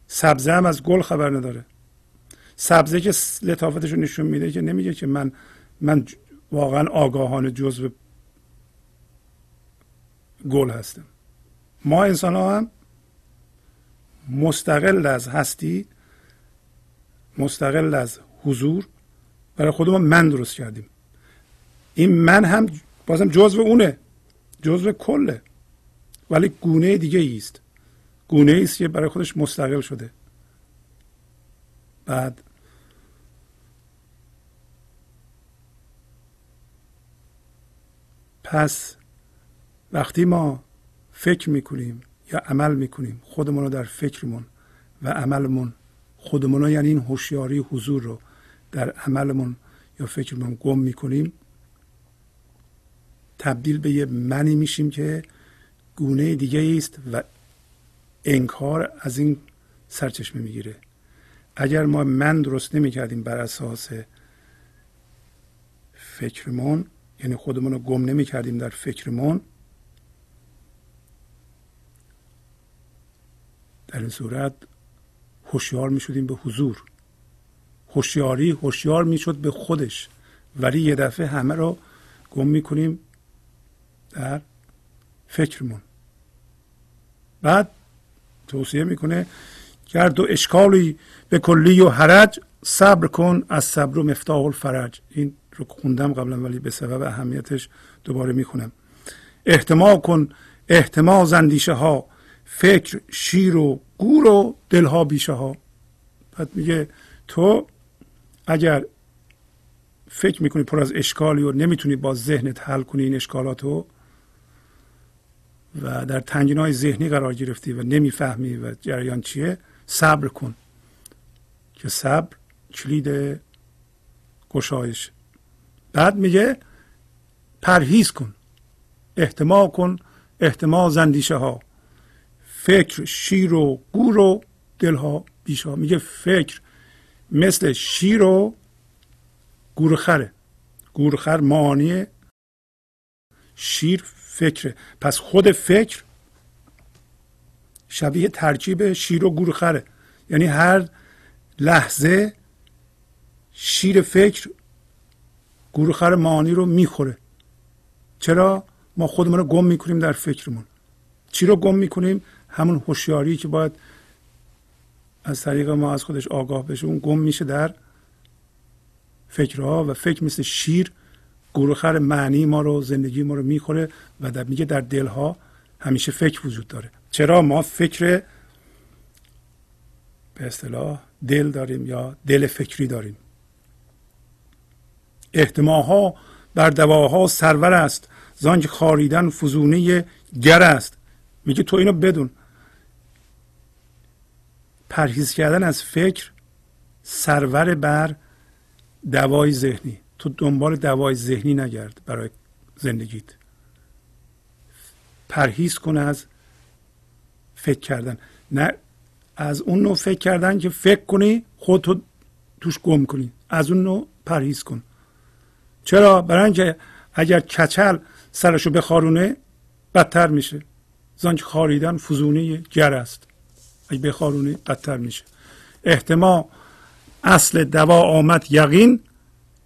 سبزه هم از گل خبر نداره. سبزه که لطافتش رو نشون میده که نمیگه که من من واقعا آگاهانه جزو گل هستم ما انسان ها هم مستقل از هستی مستقل از حضور برای خودمون من درست کردیم. این من هم بازم جزو اونه جزو کله. ولی گونه دیگه است. گونه است که برای خودش مستقل شده. بعد پس وقتی ما فکر می‌کنیم یا عمل می‌کنیم خودمون رو در فکرمون و عملمون خودمون رو یعنی این هوشیاری حضور رو در عملمون یا فکرمون گم می‌کنیم تبدیل به یه منی میشیم که گونه دیگه است و انکار از این سرچشمه می‌گیره. اگر ما من درست نمی‌کردیم بر اساس فکرمون یعنی خودمون رو گم نمی کردیم در فکرمون در این صورت هوشیار می شدیم به حضور. هوشیاری هوشیار می شد به خودش. ولی یه دفعه همه رو گم می کنیم در فکرمون. بعد توصیه می‌کنه گر دو اشکالی به کلی و حرج صبر کن از صبر و مفتاح الفرج. این رو خوندم قبلا ولی به سبب اهمیتش دوباره می‌خونم. احتمال کن احتمال زندیشه ها فکر شیر و گور و دلها بیشه ها. بعد میگه تو اگر فکر می‌کنی پر از اشکالی و نمی‌تونی با ذهنت حل کنی این اشکالاتو و در تنگین های ذهنی قرار گرفتی و نمی‌فهمی و جریان چیه صبر کن که صبر کلید گشایش. بعد میگه پرهیز کن احتمال کن احتمال زندیشه ها. فکر شیر و گور و دلها بیشا. میگه فکر مثل شیر و گورخره گورخر معانی شیر فکره. پس خود فکر شبیه ترکیب شیر و گورخره یعنی هر لحظه شیر فکر گورخر معانی رو می‌خوره. چرا؟ ما خودمون رو گم می‌کنیم در فکرمون. چی رو گم می‌کنیم؟ همون هوشیاری که باید از طریق ما از خودش آگاه بشه اون گم میشه در فکرها و فکر مثل شیر گورخر معنی ما رو زندگی ما رو می‌خوره و در میگه در دلها همیشه فکر وجود داره. چرا ما فکر به اصطلاح دل داریم یا دل فکری داریم؟ احتماها بر دواها سرور است. زانک خاریدن فزونه گر است. میگه تو اینو بدون. پرهیز کردن از فکر سرور بر دوای ذهنی. تو دنبال دوای ذهنی نگرد برای زندگیت. پرهیز کن از فکر کردن. نه از اون نوع فکر کردن که فکر کنی خودتو توش گم کنی. از اون نوع پرهیز کن. چرا؟ برای اینکه اگر کچل سرشو بخارونه بدتر میشه. زانک خاریدن فزونه گر است. اگه بخارونه بدتر میشه. احتمال اصل دوا آمد یقین.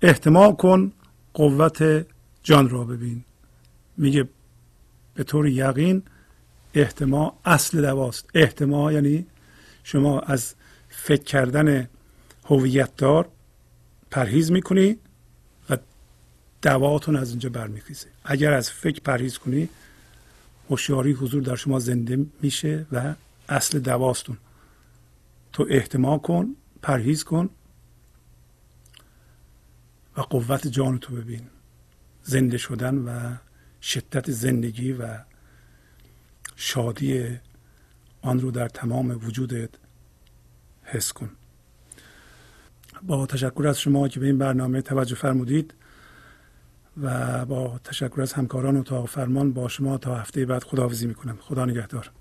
احتمال کن قوت جان را ببین. میگه به طور یقین احتمال اصل دواست. احتمال یعنی شما از فکر کردن هویت دار پرهیز می‌کنی دواتون از اینجا برمیخیزه. اگر از فکر پرهیز کنی هوشیاری حضور در شما زنده میشه و اصل دواستون. تو احتمال کن پرهیز کن و قوت جان تو ببین. زنده شدن و شدت زندگی و شادی آن رو در تمام وجودت حس کن. با تشکر از شما که به این برنامه توجه فرمودید و با تشکر از همکاران اتاق فرمان با شما تا هفته بعد خداحافظی می‌کنم. خدا نگهدار.